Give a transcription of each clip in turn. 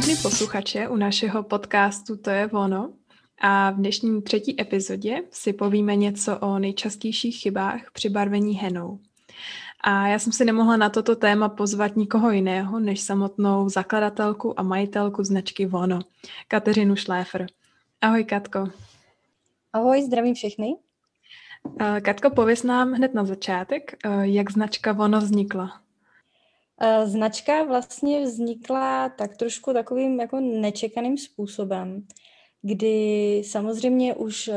všechny posluchače u našeho podcastu To je ono. A v dnešní třetí epizodě si povíme něco o nejčastějších chybách při barvení henou. A já jsem si nemohla na toto téma pozvat nikoho jiného, než samotnou zakladatelku a majitelku značky Vono, Kateřinu Šléfer. Ahoj, Katko. Ahoj, zdravím všechny. Katko, pověs nám hned na začátek, jak značka Vono vznikla. Značka vlastně vznikla tak trošku takovým jako nečekaným způsobem, kdy samozřejmě už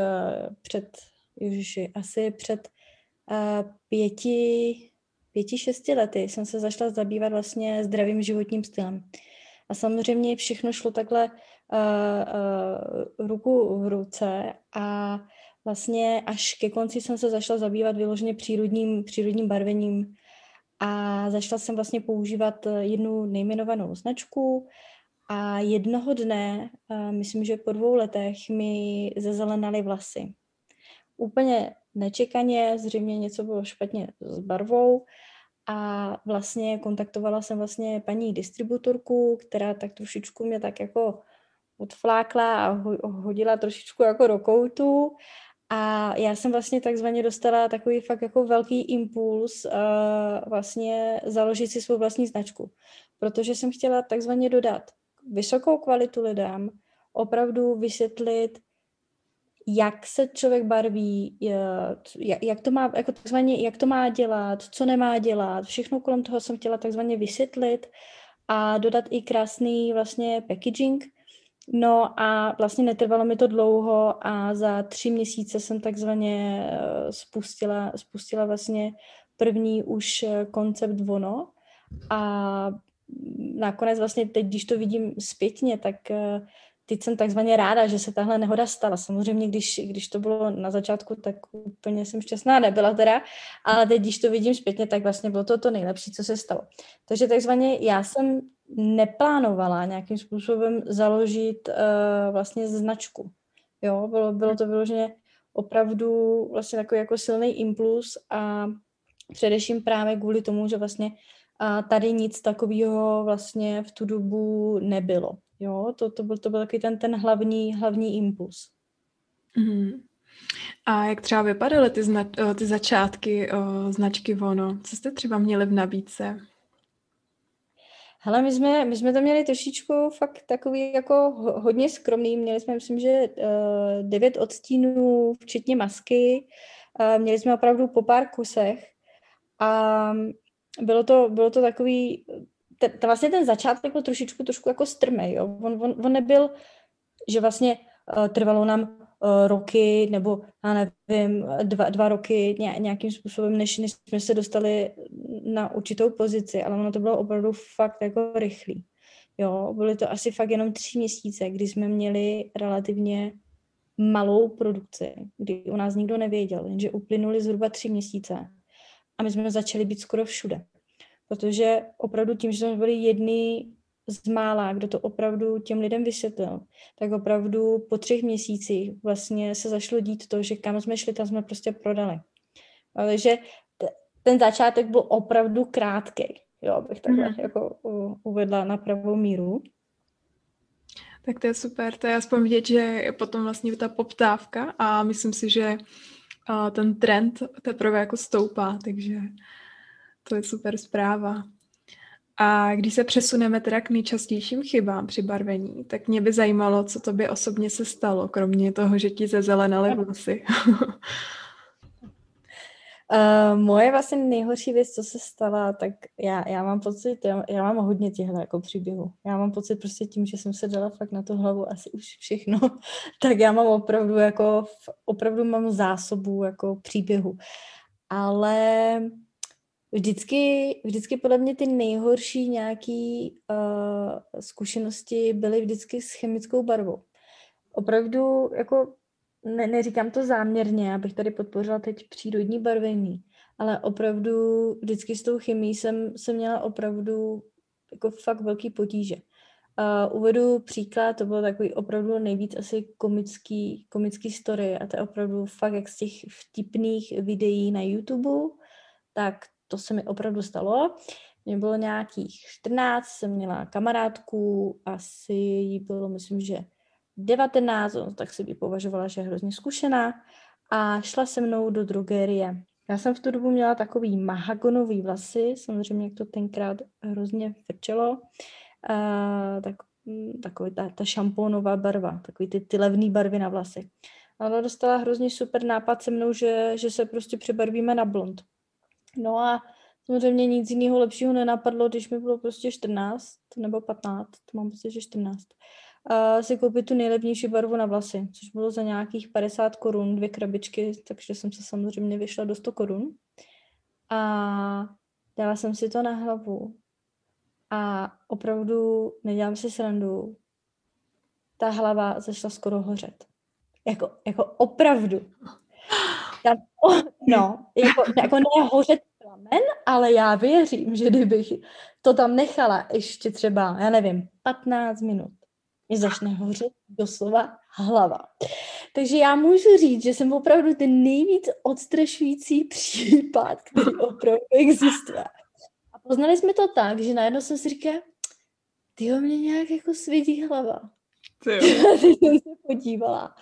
před, už asi před pěti, pěti, šesti lety jsem se zašla zabývat vlastně zdravým životním stylem. A samozřejmě všechno šlo takhle uh, uh, ruku v ruce a vlastně až ke konci jsem se zašla zabývat vyloženě přírodním, přírodním barvením a začala jsem vlastně používat jednu nejmenovanou značku a jednoho dne, uh, myslím, že po dvou letech, mi zezelenaly vlasy. Úplně nečekaně, zřejmě něco bylo špatně s barvou a vlastně kontaktovala jsem vlastně paní distributorku, která tak trošičku mě tak jako odflákla a hodila trošičku jako do koutu a já jsem vlastně takzvaně dostala takový fakt jako velký impuls uh, vlastně založit si svou vlastní značku, protože jsem chtěla takzvaně dodat vysokou kvalitu lidem, opravdu vysvětlit, jak se člověk barví, jak, jak, to má, jako takzvaně, jak to má dělat, co nemá dělat. Všechno kolem toho jsem chtěla takzvaně vysvětlit a dodat i krásný vlastně packaging. No a vlastně netrvalo mi to dlouho a za tři měsíce jsem takzvaně eh, spustila, spustila vlastně první už eh, koncept Vono a nakonec vlastně teď, když to vidím zpětně, tak eh, teď jsem takzvaně ráda, že se tahle nehoda stala. Samozřejmě, když, když to bylo na začátku, tak úplně jsem šťastná nebyla teda, ale teď, když to vidím zpětně, tak vlastně bylo to to nejlepší, co se stalo. Takže takzvaně já jsem neplánovala nějakým způsobem založit uh, vlastně značku. Jo, bylo, bylo to vyloženě opravdu vlastně takový jako silný impuls a především právě kvůli tomu, že vlastně a tady nic takového vlastně v tu dobu nebylo. Jo, to, to byl, to byl taky ten, ten hlavní, hlavní impuls. Mm-hmm. A jak třeba vypadaly ty, zna, eh, ty začátky o, značky Vono? Co jste třeba měli v nabídce? Hele, my jsme, my jsme to měli trošičku fakt takový jako hodně skromný. Měli jsme, myslím, že uh, devět odstínů, včetně masky. Uh, měli jsme opravdu po pár kusech. A bylo to, bylo to takový ten, vlastně ten začátek byl trošičku trošku jako strmý, jo. On, on, on nebyl, že vlastně uh, trvalo nám roky nebo já nevím, dva, dva roky nějakým způsobem, než, než jsme se dostali na určitou pozici, ale ono to bylo opravdu fakt jako rychlý. Jo, byly to asi fakt jenom tři měsíce, kdy jsme měli relativně malou produkci, kdy u nás nikdo nevěděl, jenže uplynuli zhruba tři měsíce a my jsme začali být skoro všude protože opravdu tím, že jsme byli jedni z mála, kdo to opravdu těm lidem vysvětlil, tak opravdu po třech měsících vlastně se zašlo dít to, že kam jsme šli, tam jsme prostě prodali. Takže ten začátek byl opravdu krátký, jo, bych takhle mm. jako uvedla na pravou míru. Tak to je super, to je aspoň vidět, že je potom vlastně ta poptávka a myslím si, že ten trend teprve jako stoupá, takže to je super zpráva. A když se přesuneme teda k nejčastějším chybám při barvení, tak mě by zajímalo, co to by osobně se stalo, kromě toho, že ti zezelenaly vlasy. Uh, moje vlastně nejhorší věc, co se stala, tak já, já mám pocit, já, já mám hodně těchto jako příběhů. Já mám pocit prostě tím, že jsem se dala fakt na tu hlavu asi už všechno, tak já mám opravdu jako, opravdu mám zásobu jako příběhu. Ale Vždycky, vždycky podle mě ty nejhorší nějaký uh, zkušenosti byly vždycky s chemickou barvou. Opravdu, jako ne, neříkám to záměrně, abych tady podpořila teď přírodní barvení, ale opravdu vždycky s tou chemií jsem, jsem měla opravdu jako fakt velký potíže. Uh, uvedu příklad, to bylo takový opravdu nejvíc asi komický, komický story a to je opravdu fakt jak z těch vtipných videí na YouTube, tak to se mi opravdu stalo. Mě bylo nějakých 14, jsem měla kamarádku, asi jí bylo, myslím, že 19, tak si by považovala, že je hrozně zkušená a šla se mnou do drogerie. Já jsem v tu dobu měla takový mahagonový vlasy, samozřejmě jak to tenkrát hrozně frčelo, uh, tak, mm, takový ta, ta šampónová barva, takový ty, ty levné barvy na vlasy. A ona dostala hrozně super nápad se mnou, že, že se prostě přebarvíme na blond. No a samozřejmě nic jiného lepšího nenapadlo, když mi bylo prostě 14 nebo 15, to mám pocit, že 14 uh, si koupit tu nejlevnější barvu na vlasy, což bylo za nějakých 50 korun, dvě krabičky, takže jsem se samozřejmě vyšla do 100 korun. A dala jsem si to na hlavu a opravdu, nedělám si srandu, ta hlava začala skoro hořet. Jako, jako opravdu. Tam, no, jako, jako ne hořet plamen, ale já věřím, že kdybych to tam nechala ještě třeba, já nevím, 15 minut, mi začne hořet doslova hlava. Takže já můžu říct, že jsem opravdu ten nejvíc odstrašující případ, který opravdu existuje. A poznali jsme to tak, že najednou jsem si říkala, ty mě nějak jako svědí hlava. Ty jsem se podívala.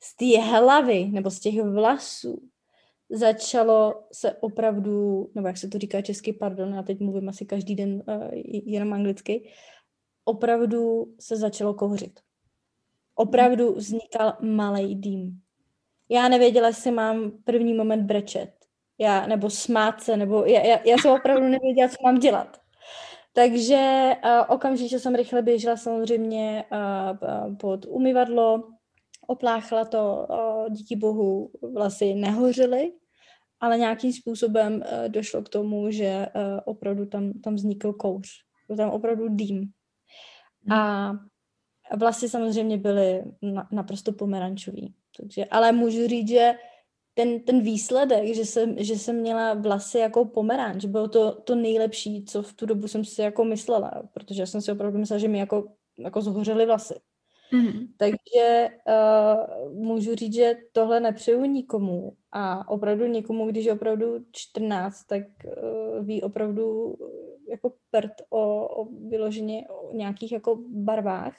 Z té hlavy, nebo z těch vlasů, začalo se opravdu, nebo jak se to říká česky, pardon, já teď mluvím asi každý den uh, jenom anglicky, opravdu se začalo kouřit. Opravdu vznikal malý dým. Já nevěděla, jestli mám první moment brečet, já, nebo smát se, nebo já, já, já jsem opravdu nevěděla, co mám dělat. Takže uh, okamžitě jsem rychle běžela samozřejmě uh, pod umyvadlo, opláchla to, díky bohu vlasy nehořily, ale nějakým způsobem uh, došlo k tomu, že uh, opravdu tam, tam vznikl kouř. Byl tam opravdu dým. A vlasy samozřejmě byly na, naprosto pomerančový. Takže, ale můžu říct, že ten, ten výsledek, že jsem, že jsem měla vlasy jako pomeranč, bylo to, to nejlepší, co v tu dobu jsem si jako myslela, protože já jsem si opravdu myslela, že mi jako, jako zhořely vlasy. Mm-hmm. Takže uh, můžu říct, že tohle nepřeju nikomu a opravdu někomu, když je opravdu 14, tak uh, ví opravdu jako pert o, o vyloženě o nějakých jako barvách.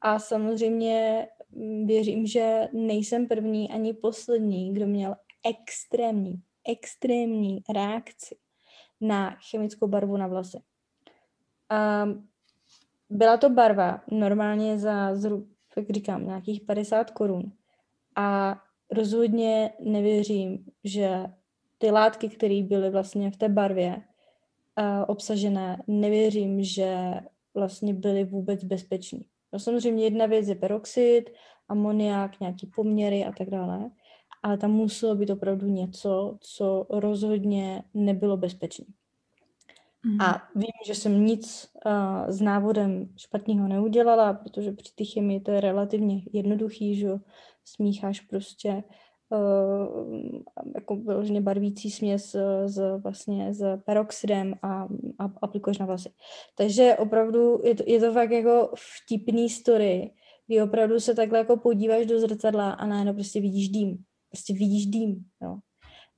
A samozřejmě mm, věřím, že nejsem první ani poslední, kdo měl extrémní, extrémní reakci na chemickou barvu na vlasy. A byla to barva normálně za zhruba, jak říkám, nějakých 50 korun. A rozhodně nevěřím, že ty látky, které byly vlastně v té barvě, obsažené, nevěřím, že vlastně byly vůbec bezpeční. No samozřejmě jedna věc je peroxid, amoniak, nějaký poměry a tak dále, ale tam muselo být opravdu něco, co rozhodně nebylo bezpečné. Mm. A vím, že jsem nic uh, s návodem špatného neudělala, protože při té chemii to je relativně jednoduchý, že smícháš prostě uh, jako vyloženě barvící směs s, vlastně s peroxidem a, a aplikuješ na vlasy. Takže opravdu je to, je to fakt jako vtipný story, kdy opravdu se takhle jako podíváš do zrcadla a najednou prostě vidíš dým. Prostě vidíš dým, jo.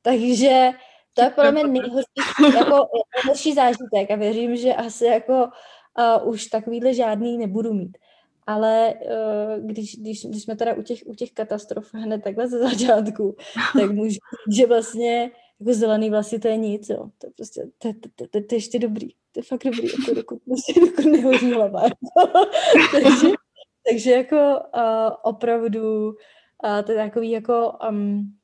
Takže to je pro mě nejhorší, jako, nejhorší zážitek a věřím, že asi jako uh, už takovýhle žádný nebudu mít ale uh, když, když, když jsme teda u těch, u těch katastrof hned takhle ze začátku, tak můžu říct, že vlastně jako zelený vlasy to je nic, jo. To je prostě, to, to, to, to, to je ještě dobrý. To je fakt dobrý, jako dokud, prostě, dokud nehoří hlava. takže, takže jako uh, opravdu uh, to je takový jako um,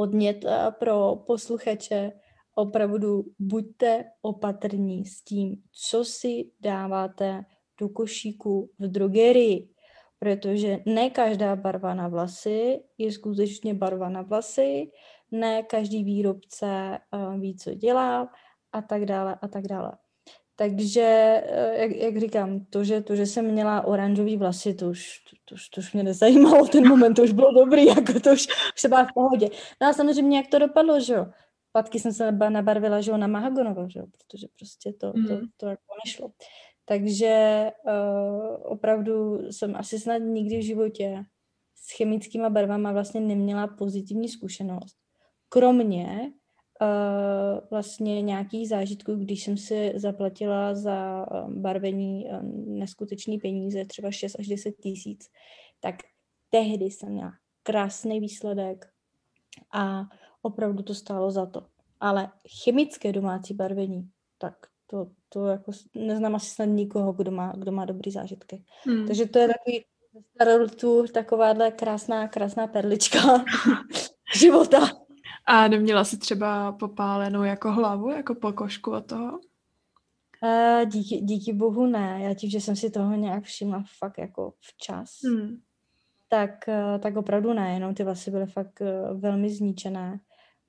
podnět uh, pro posluchače, opravdu buďte opatrní s tím, co si dáváte do košíku v drogerii, protože ne každá barva na vlasy je skutečně barva na vlasy, ne každý výrobce uh, ví, co dělá a tak dále a tak dále. Takže, uh, jak, jak říkám, to že, to, že jsem měla oranžový vlasy, to už, to, to, to už mě nezajímalo, ten moment to už bylo dobrý, jako to už, už se byla v pohodě. No a samozřejmě, jak to dopadlo, že jo. Patky jsem se nabarvila, že jo, na mahagonovo, že jo, protože prostě to, to, to, to jako nešlo. Takže uh, opravdu jsem asi snad nikdy v životě s chemickými barvama vlastně neměla pozitivní zkušenost. Kromě uh, vlastně nějakých zážitků, když jsem si zaplatila za barvení neskutečný peníze, třeba 6 až 10 tisíc, tak tehdy jsem měla krásný výsledek a opravdu to stálo za to. Ale chemické domácí barvení, tak to, to jako neznám asi snad nikoho, kdo má, kdo má dobrý zážitky. Hmm. Takže to je takový starotu takováhle krásná, krásná perlička života. A neměla jsi třeba popálenou jako hlavu, jako pokožku od toho? Uh, díky, díky bohu ne. Já tím, že jsem si toho nějak všimla fakt jako včas, hmm. tak, uh, tak opravdu ne. Jenom ty vlasy byly fakt uh, velmi zničené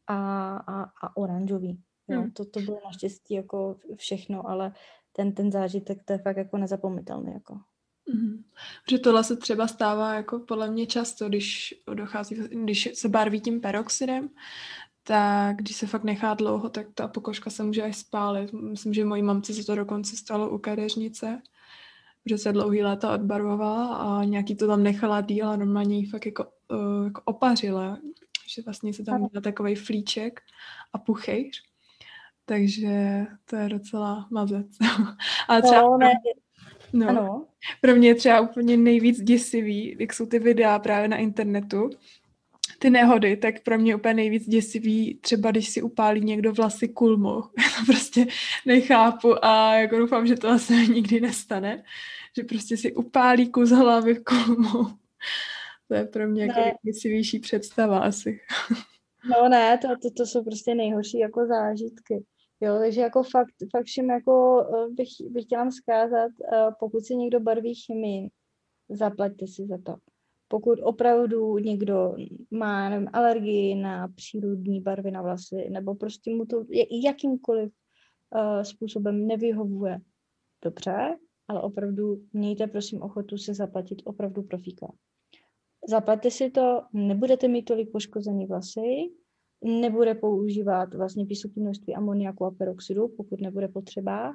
a, a, a oranžový. Hmm. To, to bylo naštěstí jako všechno, ale ten, ten zážitek to je fakt jako nezapometelný. Jako. Mm-hmm. Protože tohle se třeba stává jako podle mě často, když dochází, když se barví tím peroxidem, tak když se fakt nechá dlouho, tak ta pokožka se může až spálit. Myslím, že mojí mamce se to dokonce stalo u kadeřnice, že se dlouhý léta odbarvovala a nějaký to tam nechala díl a normálně ji fakt jako, uh, jako opařila, že vlastně se tam dělá takový flíček a puchejř. Takže to je docela mazec. Ale třeba... No, ne, No. Ano. Pro mě je třeba úplně nejvíc děsivý, jak jsou ty videa právě na internetu, ty nehody, tak pro mě úplně nejvíc děsivý, třeba když si upálí někdo vlasy kulmu. Já to prostě nechápu a jako doufám, že to asi nikdy nestane, že prostě si upálí kus hlavy kulmu. To je pro mě jako nejděsivější představa asi. No ne, to, to, to jsou prostě nejhorší jako zážitky. Jo, takže jako fakt, fakt všem jako eh, bych, bych chtěla vzkázat, eh, pokud si někdo barví chemii, zaplaťte si za to. Pokud opravdu někdo má nevím, alergii na přírodní barvy na vlasy, nebo prostě mu to jakýmkoliv uh, způsobem nevyhovuje, dobře, ale opravdu mějte prosím ochotu se zaplatit opravdu profíka. Zaplaťte si to, nebudete mít tolik poškozený vlasy, nebude používat vlastně vysoké množství amoniaku a peroxidu, pokud nebude potřeba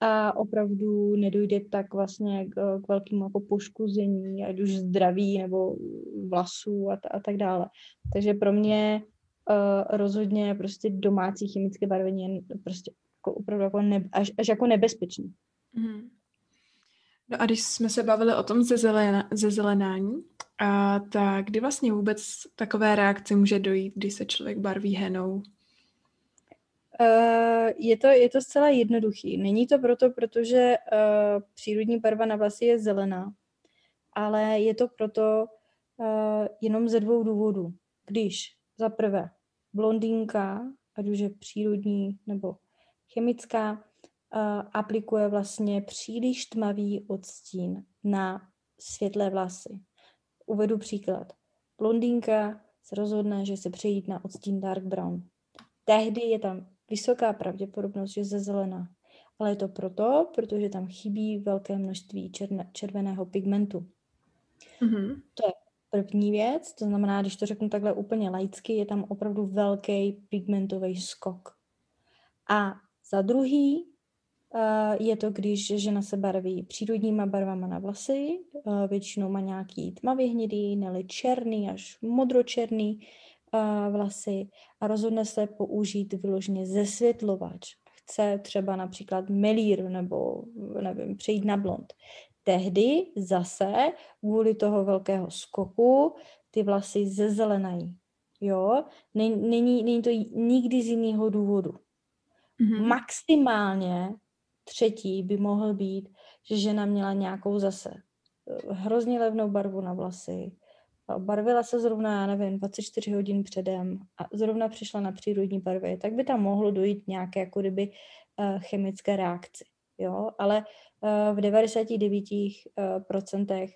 a opravdu nedojde tak vlastně k, k velkému jako poškození, ať už zdraví nebo vlasů a, t- a tak dále. Takže pro mě uh, rozhodně prostě domácí chemické barvení je prostě jako opravdu jako ne, až, až jako nebezpečný. Mm. No a když jsme se bavili o tom zezelenání, a tak kdy vlastně vůbec takové reakce může dojít, když se člověk barví henou? Uh, je, to, je to zcela jednoduchý. Není to proto, protože uh, přírodní barva na vlasy je zelená, ale je to proto uh, jenom ze dvou důvodů. Když za prvé blondýnka, ať už je přírodní nebo chemická, aplikuje vlastně příliš tmavý odstín na světlé vlasy. Uvedu příklad. Blondýnka se rozhodne, že se přejít na odstín dark brown. Tehdy je tam vysoká pravděpodobnost, že ze zelená. Ale je to proto, protože tam chybí velké množství černe, červeného pigmentu. Mm-hmm. To je první věc, to znamená, když to řeknu takhle úplně laicky, je tam opravdu velký pigmentový skok. A za druhý je to, když žena se barví přírodníma barvama na vlasy, většinou má nějaký tmavě hnědý, neli černý až modročerný vlasy a rozhodne se použít vyloženě zesvětlovač. Chce třeba například melír nebo nevím, přejít na blond. Tehdy zase kvůli toho velkého skoku ty vlasy zezelenají. Jo, není, není to nikdy z jiného důvodu. Mm-hmm. Maximálně třetí by mohl být, že žena měla nějakou zase eh, hrozně levnou barvu na vlasy, barvila se zrovna, já nevím, 24 hodin předem a zrovna přišla na přírodní barvy, tak by tam mohlo dojít nějaké jako kdyby uh, chemické reakci. Jo? Ale uh, v 99% uh,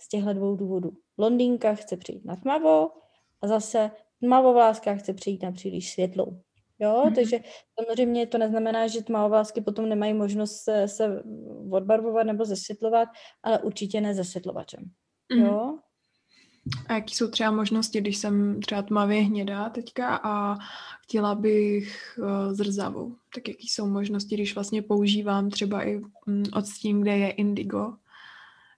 z těchto dvou důvodů. Londýnka chce přijít na tmavo a zase tmavovláska chce přijít na příliš světlou. Jo, mm-hmm. takže samozřejmě to neznamená, že tmavovlásky potom nemají možnost se, se odbarvovat nebo zesvětlovat, ale určitě ne zesvětlovačem. Mm-hmm. Jo? A jaký jsou třeba možnosti, když jsem třeba tmavě hnědá teďka a chtěla bych uh, zrzavou, tak jaký jsou možnosti, když vlastně používám třeba i um, odstín, kde je indigo?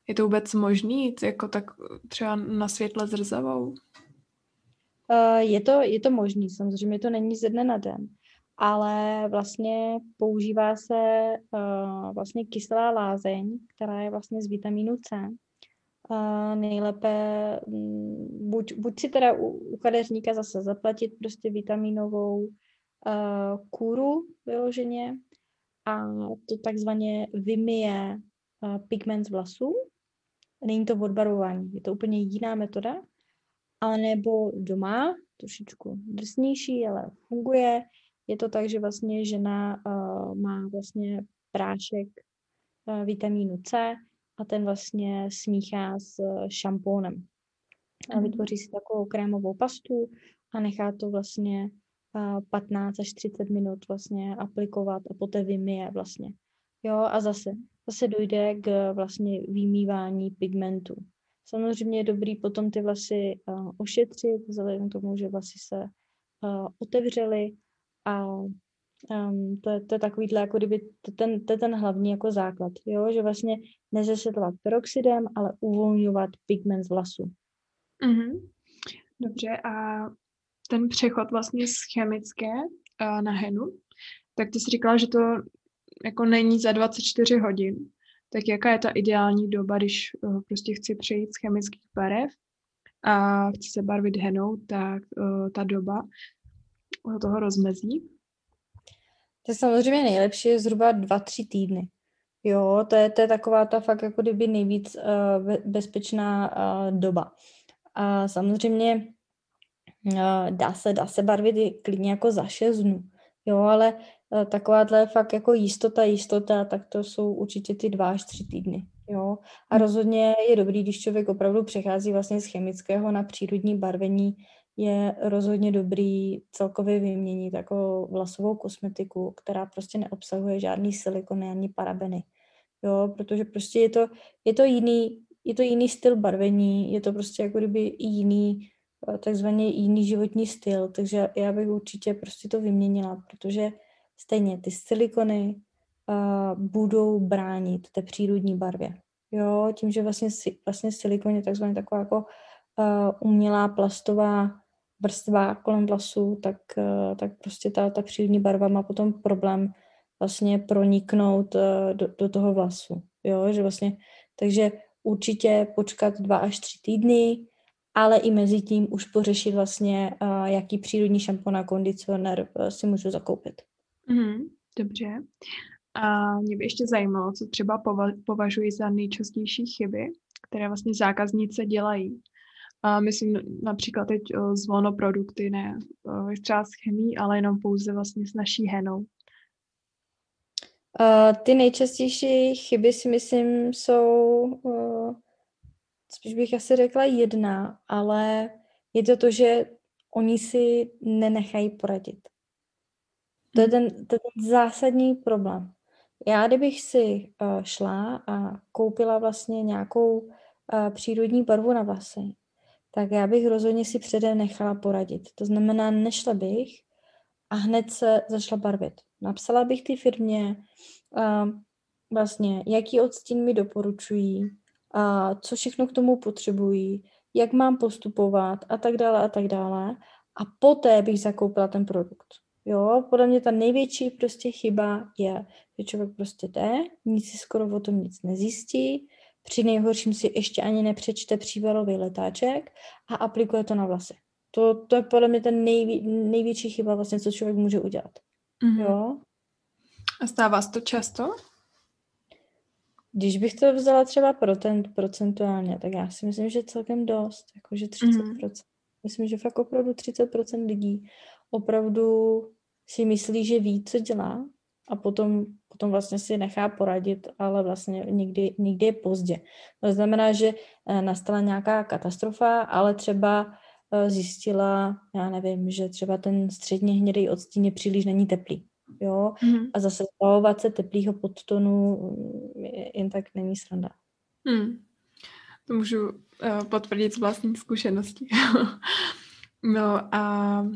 Je to vůbec možný jako tak třeba na světle zrzavou? Uh, je to, je to možný, samozřejmě to není ze dne na den, ale vlastně používá se uh, vlastně kyselá lázeň, která je vlastně z vitamínu C. Uh, nejlépe um, buď, buď si teda u, u kadeřníka zase zaplatit prostě vitaminovou kůru vyloženě a to takzvaně vymije pigment z vlasů. Není to odbarování, je to úplně jiná metoda, ale nebo doma, trošičku drsnější, ale funguje. Je to tak, že vlastně žena uh, má vlastně prášek uh, vitamínu C a ten vlastně smíchá s uh, šampónem. A mhm. vytvoří si takovou krémovou pastu a nechá to vlastně uh, 15 až 30 minut vlastně aplikovat a poté vymije vlastně. Jo, a zase, zase dojde k vlastně vymývání pigmentu. Samozřejmě je dobrý potom ty vlasy uh, ošetřit, vzhledem k tomu, že vlasy se uh, otevřely a um, to, je, to je takovýhle, jako kdyby to ten, to je ten hlavní jako základ, jo? že vlastně nezesedlovat peroxidem, ale uvolňovat pigment z vlasu. Mm-hmm. Dobře, a ten přechod vlastně z chemické uh, na henu, tak ty jsi říkala, že to jako není za 24 hodin, tak jaká je ta ideální doba, když uh, prostě chci přejít z chemických barev a chci se barvit henou, tak uh, ta doba toho rozmezí? To je samozřejmě nejlepší, je zhruba dva, tři týdny. Jo, to je, to je taková ta fakt jako kdyby nejvíc uh, bezpečná uh, doba. A samozřejmě uh, dá se, dá se barvit i klidně jako za šest dnů. Jo, ale takováhle fakt jako jistota, jistota, tak to jsou určitě ty dva až tři týdny. Jo? A hmm. rozhodně je dobrý, když člověk opravdu přechází vlastně z chemického na přírodní barvení, je rozhodně dobrý celkově vyměnit jako vlasovou kosmetiku, která prostě neobsahuje žádný silikony ani parabeny. Jo, protože prostě je to, je to jiný, je to jiný styl barvení, je to prostě jako kdyby jiný, eh, takzvaně jiný životní styl, takže já bych určitě prostě to vyměnila, protože stejně ty silikony uh, budou bránit té přírodní barvě. Jo, tím, že vlastně, vlastně silikon je takzvaně taková jako uh, umělá plastová vrstva kolem vlasů, tak, uh, tak prostě ta, ta přírodní barva má potom problém vlastně proniknout uh, do, do toho vlasu. Jo, že vlastně, takže určitě počkat dva až tři týdny, ale i mezi tím už pořešit vlastně, jaký přírodní šampon a kondicionér si můžu zakoupit. Mm, dobře. A mě by ještě zajímalo, co třeba pova- považuji za nejčastější chyby, které vlastně zákaznice dělají. A myslím například teď o zvonoprodukty, ne třeba s chemí, ale jenom pouze vlastně s naší henou. Uh, ty nejčastější chyby si myslím jsou, uh, spíš bych asi řekla jedna, ale je to to, že oni si nenechají poradit. To je ten, to je ten zásadní problém. Já kdybych si uh, šla a koupila vlastně nějakou uh, přírodní barvu na vlasy, tak já bych rozhodně si předem nechala poradit. To znamená, nešla bych a hned se začala barvit. Napsala bych ty firmě uh, vlastně, jaký odstín mi doporučují, uh, co všechno k tomu potřebují, jak mám postupovat a tak dále a tak dále. A poté bych zakoupila ten produkt. Jo, podle mě ta největší prostě chyba je, že člověk prostě jde, nic si skoro o tom nic nezjistí, při nejhorším si ještě ani nepřečte příbalový letáček a aplikuje to na vlasy. To, to je podle mě ten nejvě, největší chyba vlastně, co člověk může udělat. Mm-hmm. Jo? A stává se to často? Když bych to vzala třeba procent, procentuálně, tak já si myslím, že celkem dost, jakože 30%. Mm-hmm. Myslím, že fakt opravdu 30% lidí opravdu si myslí, že ví, co dělá a potom, potom vlastně si nechá poradit, ale vlastně nikdy, nikdy je pozdě. To znamená, že eh, nastala nějaká katastrofa, ale třeba eh, zjistila, já nevím, že třeba ten středně hnědý odstín je příliš není teplý. Jo? Mm. A zase zbavovat se teplýho podtonu mm, jen tak není sranda. Mm. To můžu uh, potvrdit z vlastní zkušenosti. no a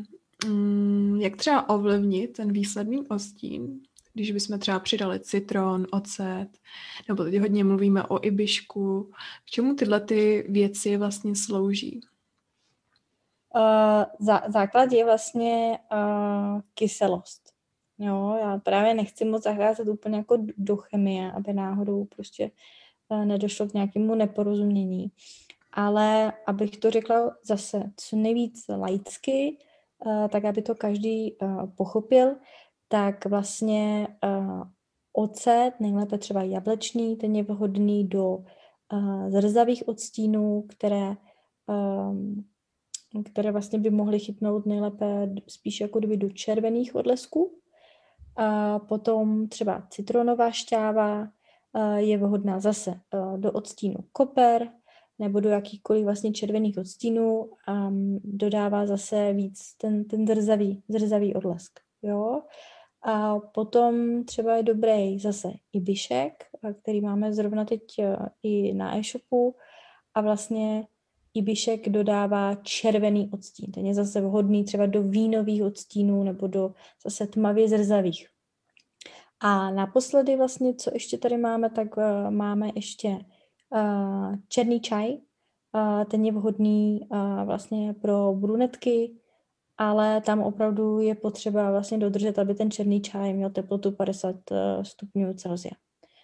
um, jak třeba ovlivnit ten výsledný ostín, když bychom třeba přidali citron, ocet, nebo teď hodně mluvíme o ibišku, k čemu tyhle ty věci vlastně slouží? Uh, zá, základ je vlastně uh, kyselost. Jo, já právě nechci moc zacházet úplně jako do chemie, aby náhodou prostě uh, nedošlo k nějakému neporozumění. Ale abych to řekla zase co nejvíc laicky, tak aby to každý uh, pochopil, tak vlastně uh, ocet, nejlépe třeba jablečný, ten je vhodný do zrzavých odstínů, které, které vlastně by mohly chytnout nejlépe spíš jako kdyby do červených odlesků. A potom třeba citronová šťáva je vhodná zase do odstínu koper nebo do jakýchkoliv vlastně červených odstínů a um, dodává zase víc ten, ten zrzavý, zrzavý odlesk. Jo? A potom třeba je dobrý zase i bišek, který máme zrovna teď e, i na e-shopu a vlastně Ibišek dodává červený odstín. Ten je zase vhodný třeba do vínových odstínů nebo do zase tmavě zrzavých. A naposledy vlastně, co ještě tady máme, tak uh, máme ještě černý čaj. Uh, ten je vhodný uh, vlastně pro brunetky, ale tam opravdu je potřeba vlastně dodržet, aby ten černý čaj měl teplotu 50 uh, stupňů Celsia.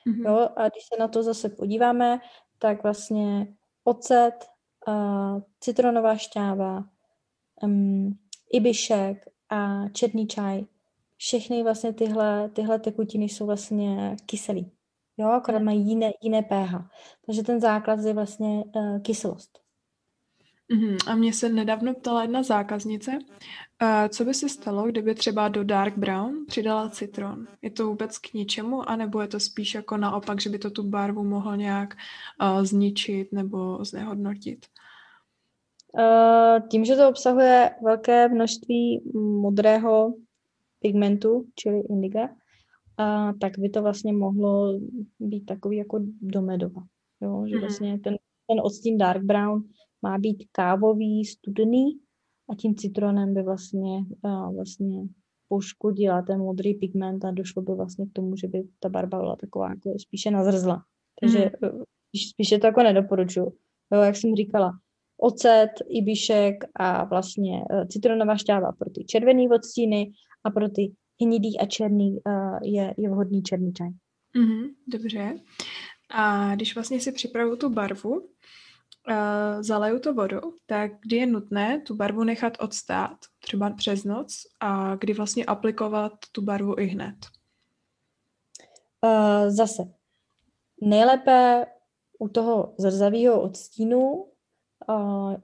Mm-hmm. Jo, a když se na to zase podíváme, tak vlastně ocet, uh, citronová šťáva, um, ibišek a černý čaj, všechny vlastně tyhle, tyhle tekutiny jsou vlastně kyselý. Jo, akorát mhm. mají jiné, jiné pH. Takže ten základ je vlastně uh, kyselost. Mm-hmm. A mě se nedávno ptala jedna zákaznice, uh, co by se stalo, kdyby třeba do dark brown přidala citron. Je to vůbec k ničemu, anebo je to spíš jako naopak, že by to tu barvu mohlo nějak uh, zničit nebo znehodnotit? Tím, že to obsahuje velké množství modrého pigmentu, čili indiga, uh, tak by to vlastně mohlo být takový jako domedova. Jo? Že mm-hmm. vlastně ten, ten odstín dark brown má být kávový, studený a tím citronem by vlastně, vlastně poškodila ten modrý pigment a došlo by vlastně k tomu, že by ta barva byla taková jako spíše nazrzla. Takže mm. spíše to jako nedoporučuju. Jo, jak jsem říkala, ocet, ibišek a vlastně uh, citronová šťáva pro ty červený odstíny a pro ty hnědý a černý uh, je, je vhodný černý čaj. Mm-hmm, dobře. A když vlastně si připravu tu barvu, uh, zaleju to vodou, tak kdy je nutné tu barvu nechat odstát, třeba přes noc, a kdy vlastně aplikovat tu barvu i hned? Uh, zase, nejlépe u toho zrzavého odstínu uh,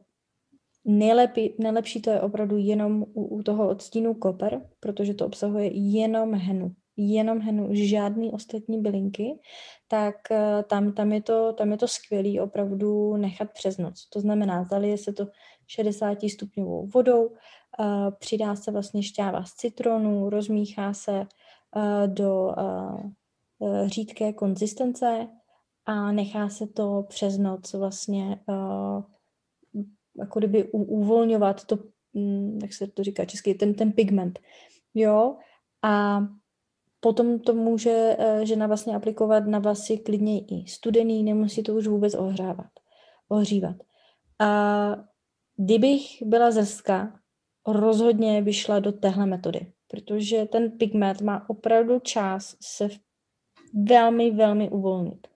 nejlepší, nejlepší to je opravdu jenom u, u toho odstínu koper, protože to obsahuje jenom henu jenom henu, žádný ostatní bylinky, tak eh, tam, tam, je to, tam je to skvělý opravdu nechat přes noc. To znamená, zalije se to 60 stupňovou vodou, eh, přidá se vlastně šťáva z citronu, rozmíchá se eh, do řídké konzistence a nechá se to přes noc vlastně jako kdyby uvolňovat to, hm, jak se to říká česky, ten, ten pigment. Jo, a Potom to může eh, žena vlastně aplikovat na vlasy klidně i studený, nemusí to už vůbec ohřávat, ohřívat. A kdybych byla zrská, rozhodně by šla do téhle metody, protože ten pigment má opravdu čas se velmi, velmi uvolnit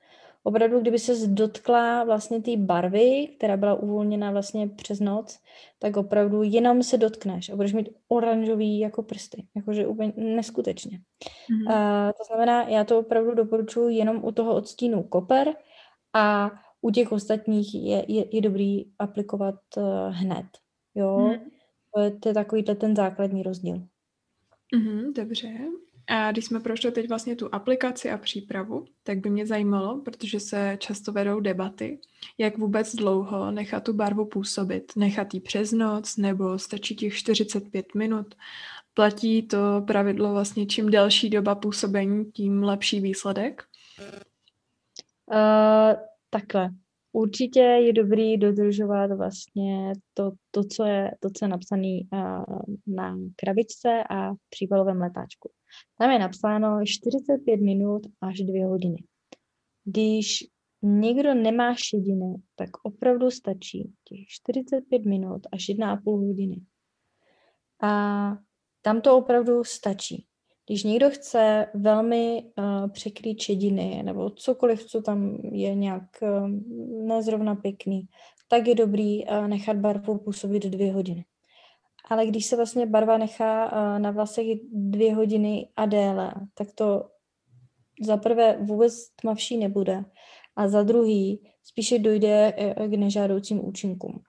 opravdu, kdyby se dotkla vlastně té barvy, která byla uvolněna vlastně přes noc, tak opravdu jenom se dotkneš a budeš mít oranžový jako prsty, jakože úplně neskutečně. Mm-hmm. Uh, to znamená, já to opravdu doporučuji jenom u toho odstínu koper a u těch ostatních je, je, je dobrý aplikovat uh, hned. Jo, mm-hmm. to, je, to je takový ten základní rozdíl. Mm-hmm, dobře. A když jsme prošli teď vlastně tu aplikaci a přípravu, tak by mě zajímalo, protože se často vedou debaty, jak vůbec dlouho nechat tu barvu působit. Nechat ji přes noc nebo stačí těch 45 minut. Platí to pravidlo vlastně čím delší doba působení, tím lepší výsledek? Uh, takhle. Určitě je dobrý dodržovat vlastně to, to, co, je, to, co je napsané uh, na krabičce a příbalovém letáčku. Tam je napsáno 45 minut až 2 hodiny. Když někdo nemá šediny, tak opravdu stačí těch 45 minut až 1,5 hodiny. A tam to opravdu stačí. Když někdo chce velmi uh, překrýt šediny nebo cokoliv, co tam je nějak uh, nezrovna pěkný, tak je dobrý uh, nechat barvu působit dvě hodiny. Ale když se vlastně barva nechá uh, na vlasech dvě hodiny a déle, tak to za prvé vůbec tmavší nebude a za druhý spíše dojde k nežádoucím účinkům.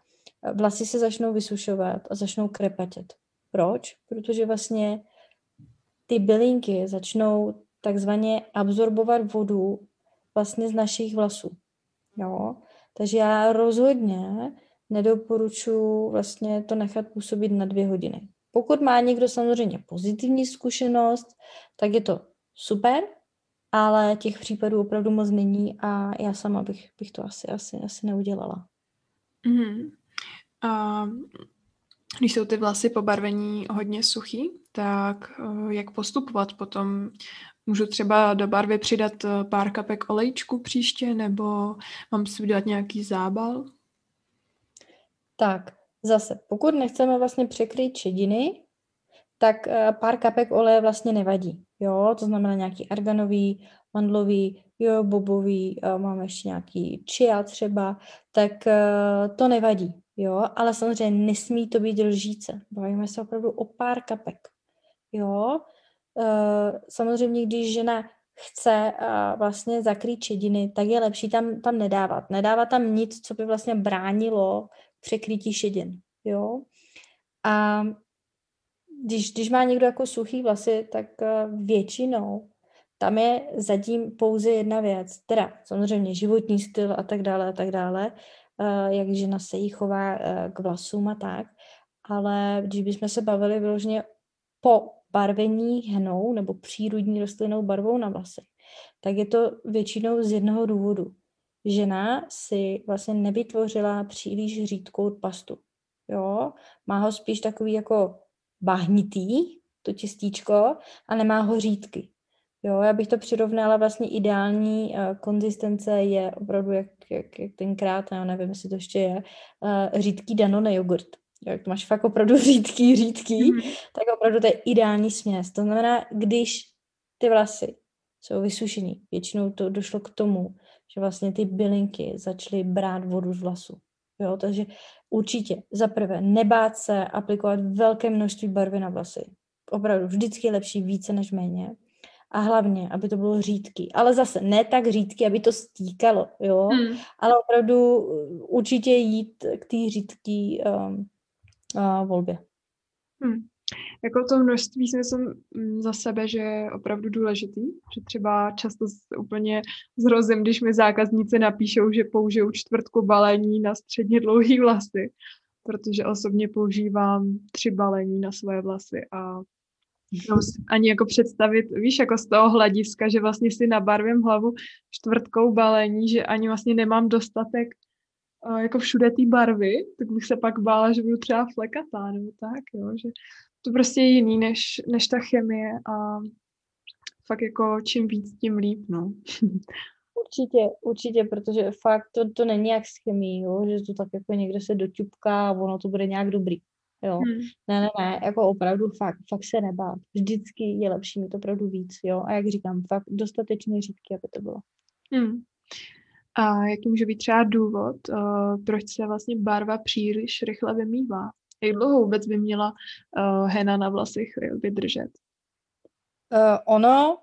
Vlasy se začnou vysušovat a začnou krepatět. Proč? Protože vlastně ty bylinky začnou takzvaně absorbovat vodu vlastně z našich vlasů. Jo? Takže já rozhodně nedoporučuji vlastně to nechat působit na dvě hodiny. Pokud má někdo samozřejmě pozitivní zkušenost, tak je to super, ale těch případů opravdu moc není a já sama bych, bych to asi, asi, asi neudělala. Mm-hmm. A když jsou ty vlasy po barvení hodně suchý, tak eh, jak postupovat potom? Můžu třeba do barvy přidat eh, pár kapek olejčku příště, nebo mám si udělat nějaký zábal? Tak, zase, pokud nechceme vlastně překrýt šediny, tak eh, pár kapek oleje vlastně nevadí. Jo, to znamená nějaký arganový, mandlový, jo, bobový, máme ještě nějaký chia třeba, tak to nevadí. Jo, ale samozřejmě nesmí to být lžíce. Bavíme se opravdu o pár kapek. Jo, uh, samozřejmě, když žena chce uh, vlastně zakrýt šediny, tak je lepší tam, tam nedávat. Nedávat tam nic, co by vlastně bránilo překrýtí šedin. Jo, a když, když má někdo jako suchý vlasy, tak uh, většinou tam je zatím pouze jedna věc, teda samozřejmě životní styl a tak dále a tak dále, Eh, jak žena se jí chová eh, k vlasům a tak, ale když bychom se bavili vyloženě po barvení hnou nebo přírodní rostlinnou barvou na vlasy, tak je to většinou z jednoho důvodu. Žena si vlastně nevytvořila příliš řídkou pastu. Jo? Má ho spíš takový jako bahnitý, to tistíčko, a nemá ho řídky. Jo, já bych to přirovnala vlastně ideální uh, konzistence je opravdu jak, jak, jak tenkrát, já nevím, jestli to ještě je, uh, řídký Danone jogurt. Jak to máš fakt opravdu řídký, řídký, mm. tak opravdu to je ideální směs. To znamená, když ty vlasy jsou vysušený, většinou to došlo k tomu, že vlastně ty bylinky začaly brát vodu z vlasu. Jo, takže určitě za prvé nebát se aplikovat velké množství barvy na vlasy. Opravdu vždycky je lepší více než méně a hlavně, aby to bylo řídký. Ale zase ne tak řídký, aby to stíkalo, jo, hmm. ale opravdu uh, určitě jít k té řídký um, uh, volbě. Hmm. Jako to množství si myslím mm, za sebe, že je opravdu důležitý, že třeba často úplně zrozím, když mi zákazníci napíšou, že použijou čtvrtku balení na středně dlouhý vlasy, protože osobně používám tři balení na svoje vlasy a ani jako představit, víš, jako z toho hlediska, že vlastně si nabarvím hlavu čtvrtkou balení, že ani vlastně nemám dostatek uh, jako všude té barvy, tak bych se pak bála, že budu třeba flekatá nebo tak, jo, že to prostě je jiný než, než ta chemie a fakt jako čím víc, tím líp, no. Určitě, určitě, protože fakt to, to není jak s chemií, jo, že to tak jako někde se doťupká a ono to bude nějak dobrý. Jo. Hmm. Ne, ne, ne, jako opravdu fakt, fakt se nebát. Vždycky je lepší mít opravdu víc, jo. A jak říkám, fakt dostatečně řídky, aby to bylo. Hmm. A jaký může být třeba důvod, uh, proč se vlastně barva příliš rychle vymývá? Jak dlouho vůbec by měla uh, hena na vlasech vydržet? Uh, ono,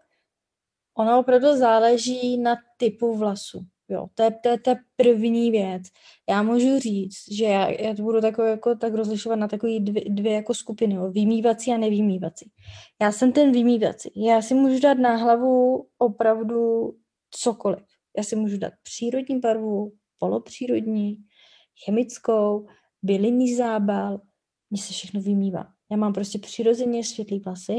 ono opravdu záleží na typu vlasu. Jo, to je, to, je, to je první věc. Já můžu říct, že já, já to budu takové, jako, tak rozlišovat na takové dvě, dvě jako skupiny, jo, vymývací a nevymývací. Já jsem ten vymývací. Já si můžu dát na hlavu opravdu cokoliv. Já si můžu dát přírodní barvu, polopřírodní, chemickou, bylinný zábal, mně se všechno vymývá. Já mám prostě přirozeně světlý vlasy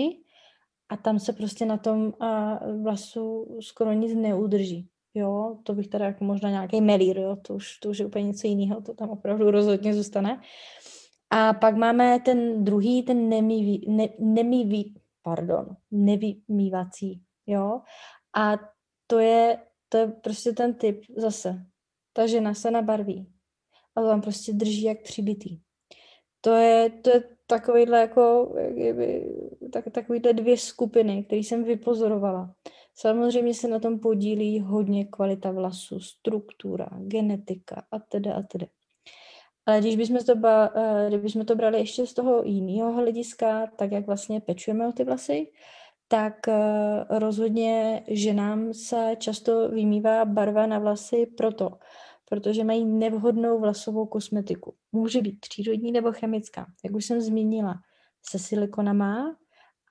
a tam se prostě na tom uh, vlasu skoro nic neudrží. Jo, to bych teda jako možná nějaký melír, jo, to už, to už je úplně něco jiného, to tam opravdu rozhodně zůstane. A pak máme ten druhý, ten nemývý, ne, nemývý, pardon, nevymývací, jo. A to je to je prostě ten typ zase. Ta žena se nabarví a tam prostě drží jak přibitý. To je, to je takovýhle jako, jakby, tak, takovýhle dvě skupiny, které jsem vypozorovala. Samozřejmě se na tom podílí hodně kvalita vlasu, struktura, genetika a teda a teda. Ale když bychom to, ba, eh, kdybychom to brali ještě z toho jiného hlediska, tak jak vlastně pečujeme o ty vlasy, tak eh, rozhodně ženám se často vymývá barva na vlasy proto, protože mají nevhodnou vlasovou kosmetiku. Může být přírodní nebo chemická, jak už jsem zmínila, se silikonama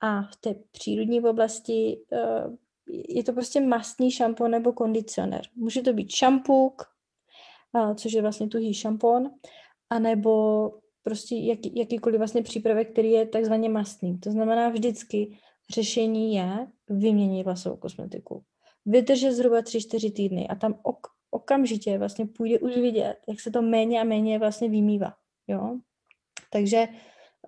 a v té přírodní oblasti eh, je to prostě mastný šampon nebo kondicionér. Může to být šampuk, což je vlastně tuhý šampon, anebo prostě jaký, jakýkoliv vlastně přípravek, který je takzvaně mastný. To znamená vždycky řešení je vyměnit vlasovou kosmetiku. Vydržet zhruba 3-4 týdny a tam ok, okamžitě vlastně půjde už vidět, jak se to méně a méně vlastně vymývá. Jo? Takže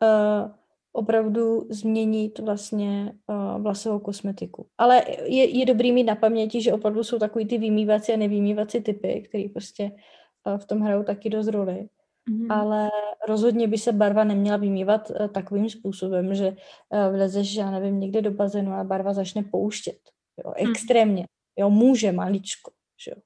uh, opravdu změnit vlastně uh, vlasovou kosmetiku. Ale je, je dobrý mít na paměti, že opravdu jsou takový ty vymývací a nevymývací typy, který prostě uh, v tom hrajou taky dost roli. Mm-hmm. Ale rozhodně by se barva neměla vymývat uh, takovým způsobem, že uh, vlezeš, já nevím, někde do bazénu a barva začne pouštět. Jo, mhm. extrémně. Jo, může maličko. Že jo.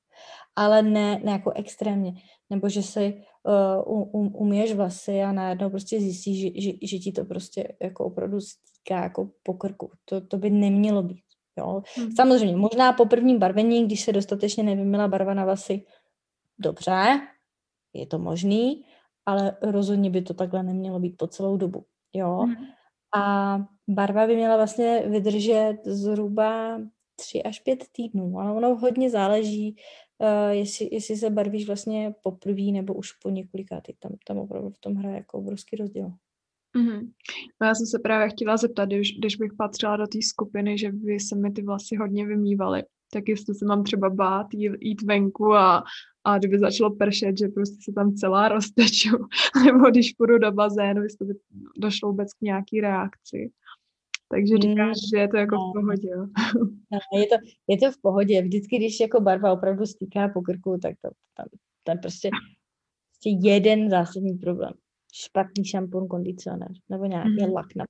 Ale ne, ne jako extrémně. Nebo že si um, umíješ vlasy a najednou prostě zjistíš, že, že, že ti to prostě jako opravdu stýká jako po krku. To, to by nemělo být. Jo. Hmm. Samozřejmě, možná po prvním barvení, když se dostatečně nevymila barva na vlasy, dobře, je to možný, ale rozhodně by to takhle nemělo být po celou dobu. Jo. Hmm. A barva by měla vlastně vydržet zhruba tři až pět týdnů, ale ono hodně záleží, uh, jestli, jestli se barvíš vlastně poprvé nebo už po několikátý. Tam, tam opravdu v tom hraje jako obrovský rozdíl. Mm-hmm. Já jsem se právě chtěla zeptat, když, když bych patřila do té skupiny, že by se mi ty vlasy hodně vymývaly, tak jestli se mám třeba bát jít, jít venku a, a kdyby začalo pršet, že prostě se tam celá rozteču, nebo když půjdu do bazénu, jestli by došlo vůbec k nějaký reakci. Takže mm. říkáš, že je to jako no. v pohodě, jo? No, je, to, je to v pohodě. Vždycky, když jako barva opravdu stýká po krku, tak to tam, tam prostě, prostě jeden zásadní problém. Špatný šampon, kondicionér nebo nějaký mm. lak na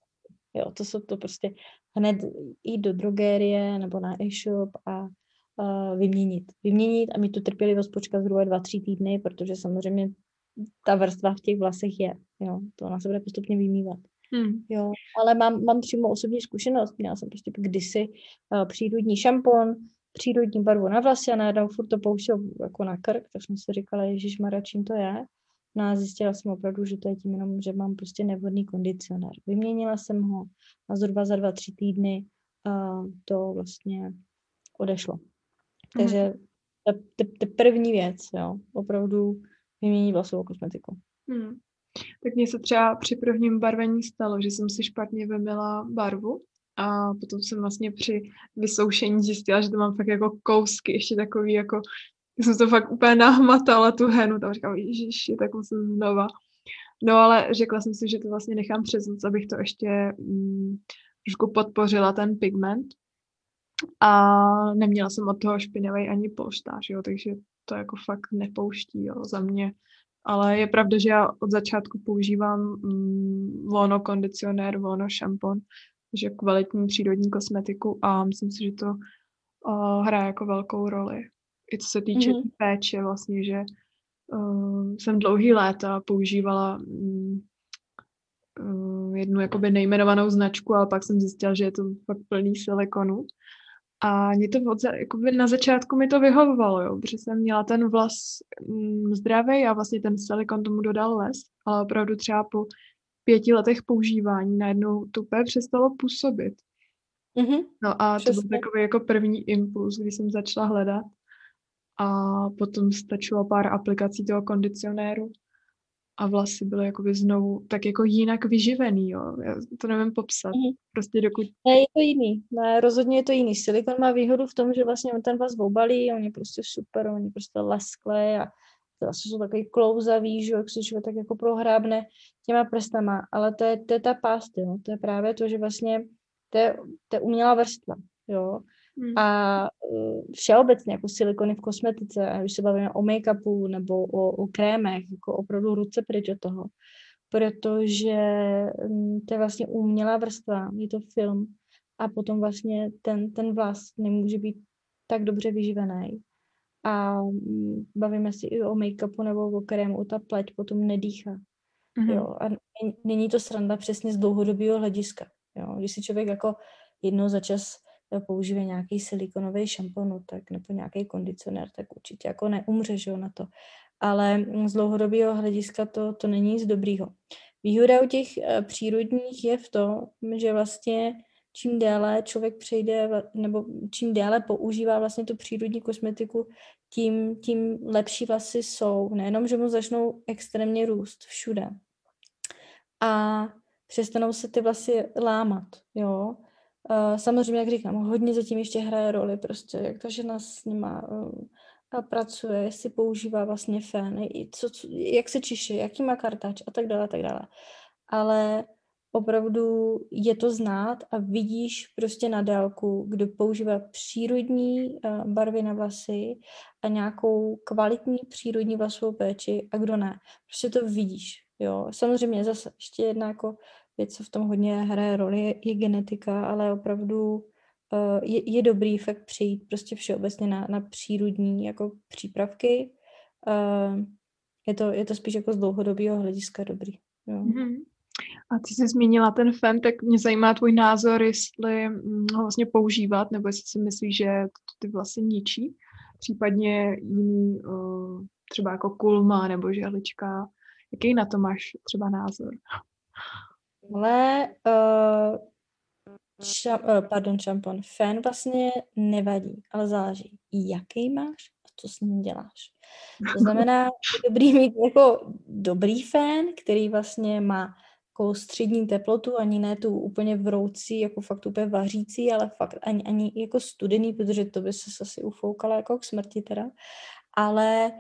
Jo, to jsou to prostě hned jít do drogérie nebo na e-shop a uh, vyměnit. Vyměnit a mít tu trpělivost počkat zhruba dva, tři týdny, protože samozřejmě ta vrstva v těch vlasech je. Jo, to ona se bude postupně vymývat. Hmm. Jo, ale mám, mám přímo osobní zkušenost. Měla jsem prostě kdysi uh, přírodní šampon, přírodní barvu na vlasy a najednou furt to pouštěl jako na krk, tak jsem si říkala, Ježíš Mara, čím to je? No a zjistila jsem opravdu, že to je tím jenom, že mám prostě nevhodný kondicionér. Vyměnila jsem ho a zhruba za dva, tři týdny uh, to vlastně odešlo. Hmm. Takže to, to první věc, jo, opravdu vyměnit vlasovou kosmetiku. Hmm. Tak mně se třeba při prvním barvení stalo, že jsem si špatně vymila barvu a potom jsem vlastně při vysoušení zjistila, že to mám fakt jako kousky, ještě takový jako, jsem to fakt úplně nahmatala tu henu, tam říkám, ježiši, tak musím znova. No ale řekla jsem si, že to vlastně nechám přes noc, abych to ještě mm, trošku podpořila ten pigment. A neměla jsem od toho špinavý ani polštář, jo, takže to jako fakt nepouští, jo, za mě ale je pravda, že já od začátku používám mm, vono kondicionér, vono šampon, že kvalitní přírodní kosmetiku a myslím si, že to uh, hraje jako velkou roli. I co se týče mm-hmm. péče vlastně, že uh, jsem dlouhý léta používala um, uh, jednu jakoby nejmenovanou značku, ale pak jsem zjistila, že je to fakt plný silikonu. A mě to od, jakoby na začátku mi to vyhovovalo, jo, protože jsem měla ten vlas mm, zdravý a vlastně ten silikon tomu dodal les, ale opravdu třeba po pěti letech používání najednou to úplně přestalo působit. Mm-hmm, no a přesně. to byl takový jako první impuls, když jsem začala hledat a potom stačilo pár aplikací toho kondicionéru a vlasy byly jakoby znovu tak jako jinak vyživený, jo. Já to nevím popsat. Mm. Prostě dokud... Ne, je to jiný. Ne, rozhodně je to jiný. Silikon má výhodu v tom, že vlastně on ten vás obalí, on je prostě super, on je prostě lesklé a vlastně jsou takový klouzavý, že jak se člověk tak jako prohrábne těma prstama, ale to je, to je ta pást, jo. To je právě to, že vlastně to je, to je umělá vrstva, jo. Hmm. A uh, všeobecně jako silikony v kosmetice, když se bavíme o make-upu nebo o, o krémech, jako opravdu ruce pryč od toho. Protože um, to je vlastně umělá vrstva, je to film a potom vlastně ten, ten vlas nemůže být tak dobře vyživený. A um, bavíme si i o make-upu nebo o krému, ta pleť potom nedýchá. Mm-hmm. Jo, a není to sranda přesně z dlouhodobého hlediska. Jo. Když si člověk jako jednou za čas použije nějaký silikonový šampon, no tak nebo nějaký kondicionér, tak určitě jako neumře, že jo, na to. Ale z dlouhodobého hlediska to, to není nic dobrýho. Výhoda u těch uh, přírodních je v tom, že vlastně čím déle člověk přejde, nebo čím déle používá vlastně tu přírodní kosmetiku, tím, tím lepší vlasy jsou. Nejenom, že mu začnou extrémně růst všude. A přestanou se ty vlasy lámat, jo. Uh, samozřejmě, jak říkám, hodně zatím ještě hraje roli prostě, jak ta žena s nima uh, pracuje, jestli používá vlastně fén, co, co, jak se čiší, jaký má kartač a tak dále, a tak dále. Ale opravdu je to znát a vidíš prostě na dálku, kdo používá přírodní uh, barvy na vlasy a nějakou kvalitní přírodní vlasovou péči a kdo ne. Prostě to vidíš, jo. Samozřejmě zase ještě jedna jako věc, co v tom hodně hraje roli, je, genetika, ale opravdu uh, je, je dobrý fakt přijít prostě všeobecně na, na přírodní jako přípravky. Uh, je, to, je to spíš jako z dlouhodobého hlediska dobrý. Jo. Mm-hmm. A ty jsi zmínila ten fen, tak mě zajímá tvůj názor, jestli mm, ho vlastně používat, nebo jestli si myslíš, že to ty vlastně ničí, případně jiný, uh, třeba jako kulma nebo žehlička. Jaký na to máš třeba názor? Ale uh, šam, uh, pardon, šampon, fen vlastně nevadí, ale záleží, jaký máš a co s ním děláš. To znamená, je dobrý mít jako dobrý fén, který vlastně má jako střední teplotu, ani ne tu úplně vroucí, jako fakt úplně vařící, ale fakt ani, ani jako studený, protože to by se asi ufoukala jako k smrti teda. Ale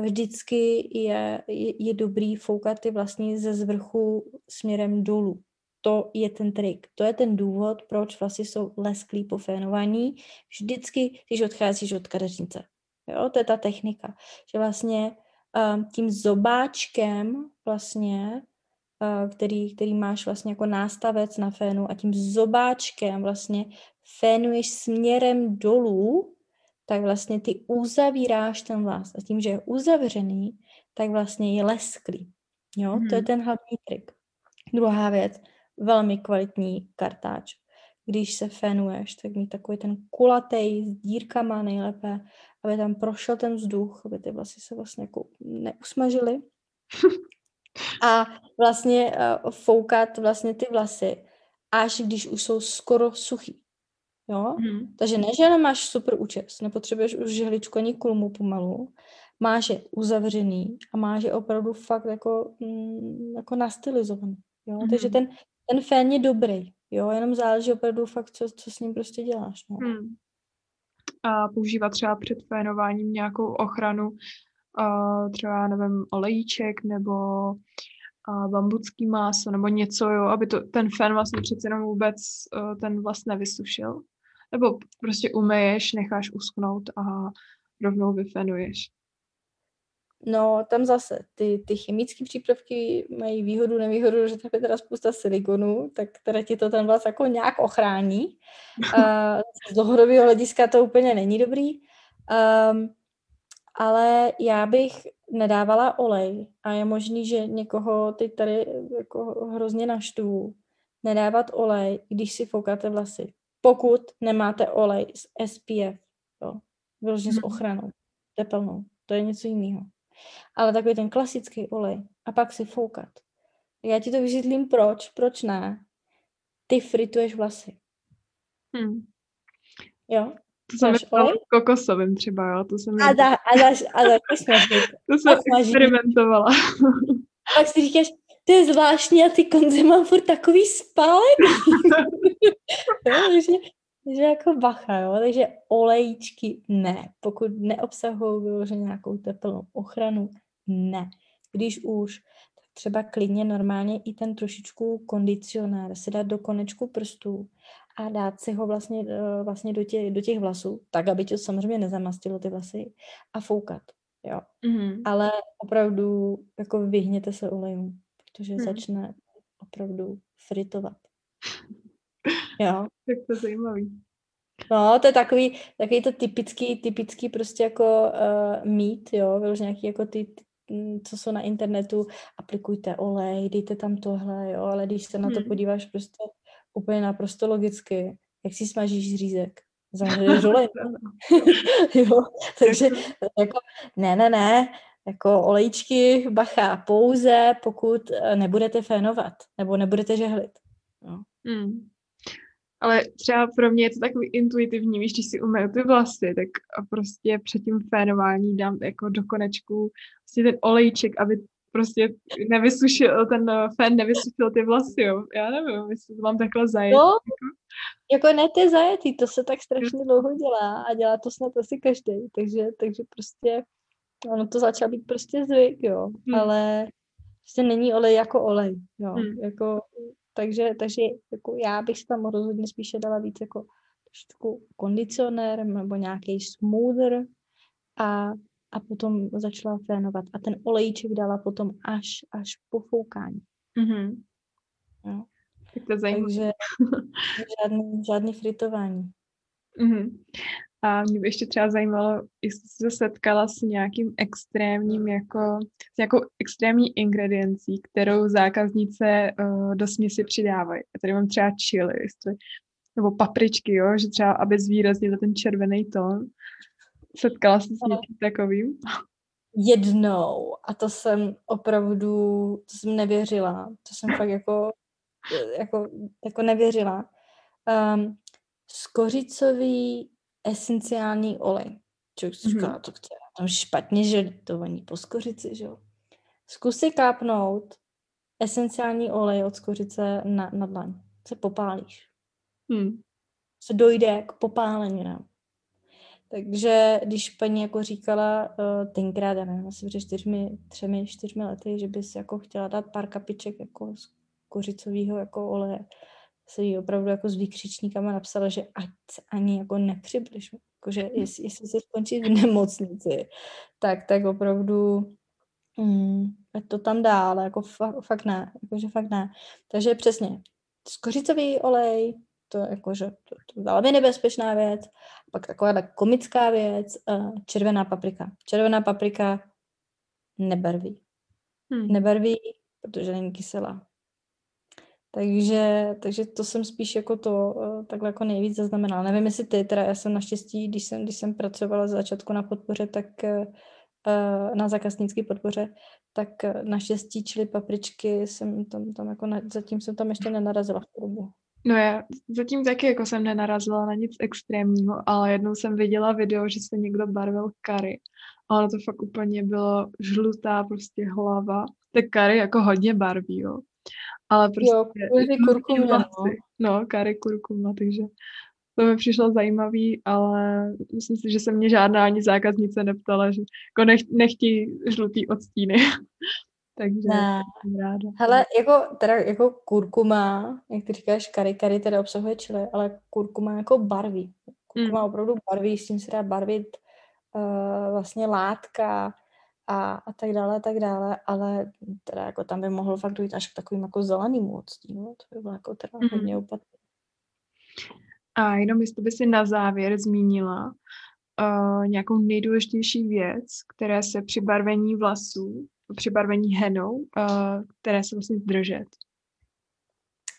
vždycky je, je, je dobrý foukat ty vlastně ze zvrchu směrem dolů. To je ten trik. To je ten důvod, proč vlastně jsou lesklí po fénování. Vždycky, když odcházíš od kadeřnice. Jo, to je ta technika. Že vlastně um, tím zobáčkem vlastně který, který máš vlastně jako nástavec na fénu a tím zobáčkem vlastně fénuješ směrem dolů, tak vlastně ty uzavíráš ten vlas. A tím, že je uzavřený, tak vlastně je lesklý. Jo, hmm. to je mhm. ten hlavní trik. Druhá věc, velmi kvalitní kartáč. Když se fénuješ, tak mít takový ten kulatý s dírkama nejlépe, aby tam prošel ten vzduch, aby ty vlasy se vlastně jako neusmažily. a vlastně uh, foukat vlastně ty vlasy, až když už jsou skoro suchý. Jo? Mm. Takže ne, že jenom máš super účes, nepotřebuješ už žehličku ani kulmu pomalu, máš je uzavřený a máš je opravdu fakt jako, mm, jako nastylizovaný. Jo? Mm. Takže ten, ten fén je dobrý, jo? jenom záleží opravdu fakt, co, co s ním prostě děláš. No. Mm. A používat třeba před fénováním nějakou ochranu, uh, třeba, nevím, olejíček nebo uh, bambucký máso nebo něco, jo, aby to, ten fen vlastně přece jenom vůbec uh, ten vlast nevysušil. Nebo prostě umeješ, necháš uschnout a rovnou vyfenuješ. No, tam zase ty, ty chemické přípravky mají výhodu, nevýhodu, že tam je teda spousta silikonu, tak teda ti to ten vlast jako nějak ochrání. Uh, z dlouhodobého hlediska to úplně není dobrý. Um, ale já bych nedávala olej a je možný, že někoho teď tady jako hrozně naštvu nedávat olej, když si foukáte vlasy. Pokud nemáte olej s SPF, jo, vyloženě s mhm. ochranou, tepelnou, to je něco jiného. Ale takový ten klasický olej a pak si foukat. Já ti to vysvětlím proč, proč ne. Ty frituješ vlasy. Hmm. Jo? To jsem myslela kokosovým třeba, jo? To jsem a, da, a, dáš, a dáš To jsem experimentovala. Pak si říkáš, to je zvláštní a ty konzy mám furt takový spálený. takže, takže jako bacha, jo? Takže olejčky ne. Pokud neobsahují vyloženě nějakou teplnou ochranu, ne. Když už, tak třeba klidně normálně i ten trošičku kondicionér si dát do konečku prstů a dát si ho vlastně, eh, vlastně do, tě, do těch vlasů, tak, aby to samozřejmě nezamastilo ty vlasy a foukat, jo. Mm-hmm. Ale opravdu jako vyhněte se olejům, protože mm. začne opravdu fritovat. Jo. Tak to zajímavý. No, to je takový, takový to typický, typický prostě jako uh, mít, jo, vyloženě nějaký jako ty, mm, co jsou na internetu, aplikujte olej, dejte tam tohle, jo, ale když se na to hmm. podíváš prostě úplně naprosto logicky, jak si smažíš řízek, zaměřuješ olej, jo, takže jako, ne, ne, ne, jako olejčky, bacha, pouze pokud eh, nebudete fénovat, nebo nebudete žehlit. Jo. Hmm. Ale třeba pro mě je to takový intuitivní, víš, když si umeju ty vlasy, tak prostě před tím fénování dám jako do konečku prostě ten olejček, aby prostě nevysušil, ten fén nevysušil ty vlasy, jo. Já nevím, jestli to mám takhle zajet. No, jako ne, to je zajetý, to se tak strašně dlouho dělá a dělá to snad asi každý, takže, takže prostě ono to začal být prostě zvyk, jo, hmm. ale prostě není olej jako olej, jo, hmm. jako takže, takže jako já bych si tam rozhodně spíše dala víc jako trošku kondicionér nebo nějaký smoother a, a potom začala fénovat. A ten olejček dala potom až, až po foukání. Mm-hmm. Jo. Tak to zajímavé. Takže žádný, žádný fritování. Mm-hmm. A mě by ještě třeba zajímalo, jestli jsi se setkala s nějakým extrémním, jako, s nějakou extrémní ingrediencí, kterou zákaznice uh, do směsi přidávají. Já tady mám třeba chili, jestli, nebo papričky, jo, že třeba, aby zvýraznila ten červený tón. Setkala jsi s někým takovým? Jednou. A to jsem opravdu, to jsem nevěřila. To jsem fakt jako, jako, jako nevěřila. Um, skořicový esenciální olej. Člověk si říká, mm-hmm. to chce tam špatně, že to voní po skořici, že jo. Zkus si kápnout esenciální olej od skořice na, na dlaň. Se popálíš. Hmm. Se dojde k popáleninám. Takže když paní jako říkala uh, tenkrát, já nevím, asi před čtyřmi, třemi, čtyřmi lety, že bys jako chtěla dát pár kapiček jako z kořicového jako oleje, se jí opravdu jako s výkřičníkama napsala, že ať se ani jako nepřibliž. Jakože hm. jestli, jestli se skončí v nemocnici, tak, tak opravdu mm, ať to tam dá, ale jako fa, fakt ne, jakože fakt ne. Takže přesně, skořicový olej, to jakože to, to velmi nebezpečná věc. Pak taková komická věc, uh, červená paprika. Červená paprika nebarví. Hmm. Nebarví, protože není kyselá. Takže, takže to jsem spíš jako to uh, takhle jako nejvíc zaznamenala. Nevím, jestli ty, teda já jsem naštěstí, když jsem, když jsem pracovala z začátku na podpoře, tak uh, na zákaznické podpoře, tak naštěstí čili papričky jsem tam, tam jako na, zatím jsem tam ještě nenarazila v tu dobu. No já zatím taky jako jsem nenarazila na nic extrémního, ale jednou jsem viděla video, že se někdo barvil kary. A ono to fakt úplně bylo žlutá prostě hlava. Tak kary jako hodně barví, jo ale prostě... Jo, kurkuma, no. no, kary kurkuma, takže to mi přišlo zajímavý, ale myslím si, že se mě žádná ani zákaznice neptala, že jako nech, nechtí žlutý odstíny. takže ne. jsem ráda. Hele, jako, teda jako kurkuma, jak ty říkáš, kary, kary teda obsahuje čili, ale kurkuma jako barví. Kurkuma mm. opravdu barví, s tím se dá barvit uh, vlastně látka, a, a tak dále, a tak dále, ale teda jako tam by mohl fakt dojít až k takovým jako zeleným odstínu, to by bylo jako teda mm-hmm. hodně opatrné. A jenom jestli by si na závěr zmínila uh, nějakou nejdůležitější věc, které se při barvení vlasů, při barvení henou, uh, které se vlastně držet.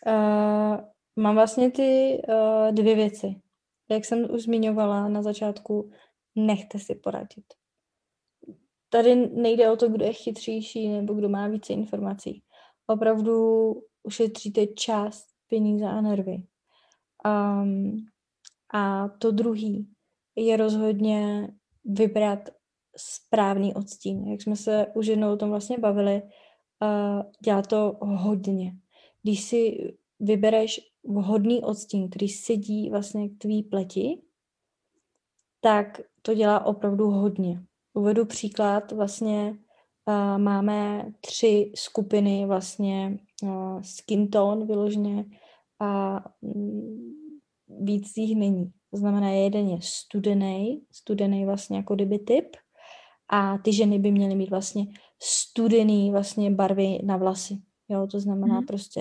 Uh, mám vlastně ty uh, dvě věci. Jak jsem už zmiňovala na začátku, nechte si poradit tady nejde o to, kdo je chytřejší nebo kdo má více informací. Opravdu ušetříte čas, peníze a nervy. Um, a to druhý je rozhodně vybrat správný odstín. Jak jsme se už jednou o tom vlastně bavili, uh, dělá to hodně. Když si vybereš vhodný odstín, který sedí vlastně k tvý pleti, tak to dělá opravdu hodně. Uvedu příklad vlastně uh, máme tři skupiny vlastně uh, skin tone vyloženě a um, víc jich není. To znamená, jeden je studený, studený vlastně jako kdyby typ a ty ženy by měly mít vlastně studený vlastně barvy na vlasy. Jo, to znamená mm. prostě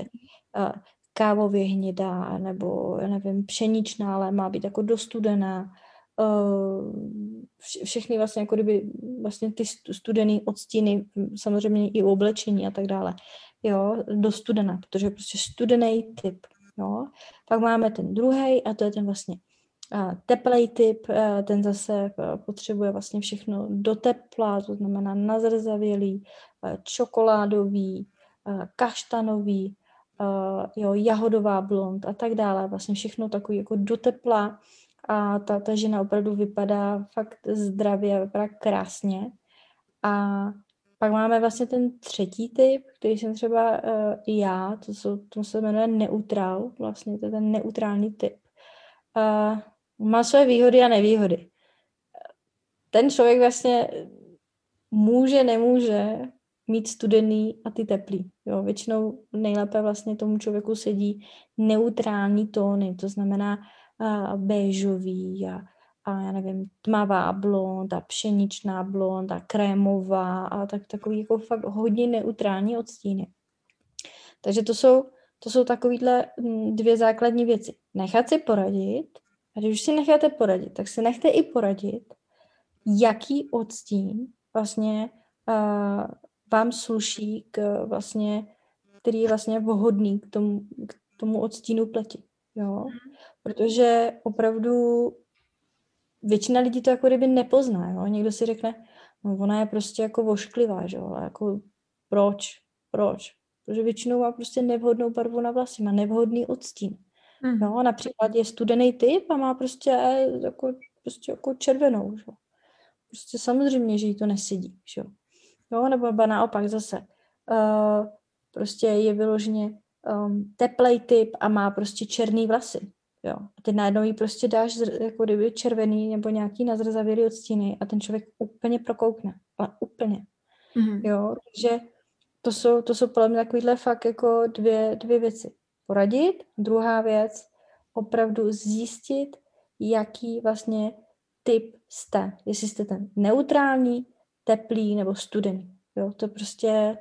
uh, kávově hnědá nebo, já nevím, pšeničná, ale má být jako dostudená. Uh, všechny vlastně jako kdyby vlastně ty studený odstíny, samozřejmě i oblečení a tak dále. Jo, dostudená, protože je prostě studený typ. Jo. Pak máme ten druhý a to je ten vlastně teplej typ, ten zase potřebuje vlastně všechno do tepla, to znamená nazrzavělý, čokoládový, kaštanový, jo, jahodová blond a tak dále. Vlastně všechno takový jako do tepla a ta, ta žena opravdu vypadá fakt zdravě, vypadá krásně. A pak máme vlastně ten třetí typ, který jsem třeba uh, já, to, jsou, to se jmenuje neutrál, vlastně to je ten neutrální typ. Uh, má své výhody a nevýhody. Ten člověk vlastně může, nemůže mít studený a ty teplý. Jo, většinou nejlépe vlastně tomu člověku sedí neutrální tóny, to znamená uh, béžový a, a já nevím, tmavá blond a pšeničná blond a krémová a tak, takový jako fakt hodně neutrální odstíny. Takže to jsou, to jsou takovýhle hm, dvě základní věci. Nechat si poradit a když už si necháte poradit, tak si nechte i poradit, jaký odstín vlastně uh, vám sluší k vlastně, který je vlastně vhodný k tomu, k tomu odstínu pleti. Jo? Mhm. Protože opravdu většina lidí to jako kdyby nepozná. Jo? Někdo si řekne, no ona je prostě jako vošklivá, že jo? ale jako proč? Proč? Protože většinou má prostě nevhodnou barvu na vlasy, má nevhodný odstín. Mm. No, například je studený typ a má prostě jako, prostě jako červenou. Že? Prostě samozřejmě, že jí to nesedí. Že? Jo, nebo naopak zase. Uh, prostě je vyloženě um, teplej typ a má prostě černý vlasy. Jo. A ty najednou jí prostě dáš jako kdyby červený nebo nějaký nazrzavělý odstíny a ten člověk úplně prokoukne. Ale úplně. Mm-hmm. Jo, takže to jsou, to jsou podle mě takovýhle fakt jako dvě, dvě věci poradit. Druhá věc, opravdu zjistit, jaký vlastně typ jste. Jestli jste ten neutrální, teplý nebo studený. Jo, to prostě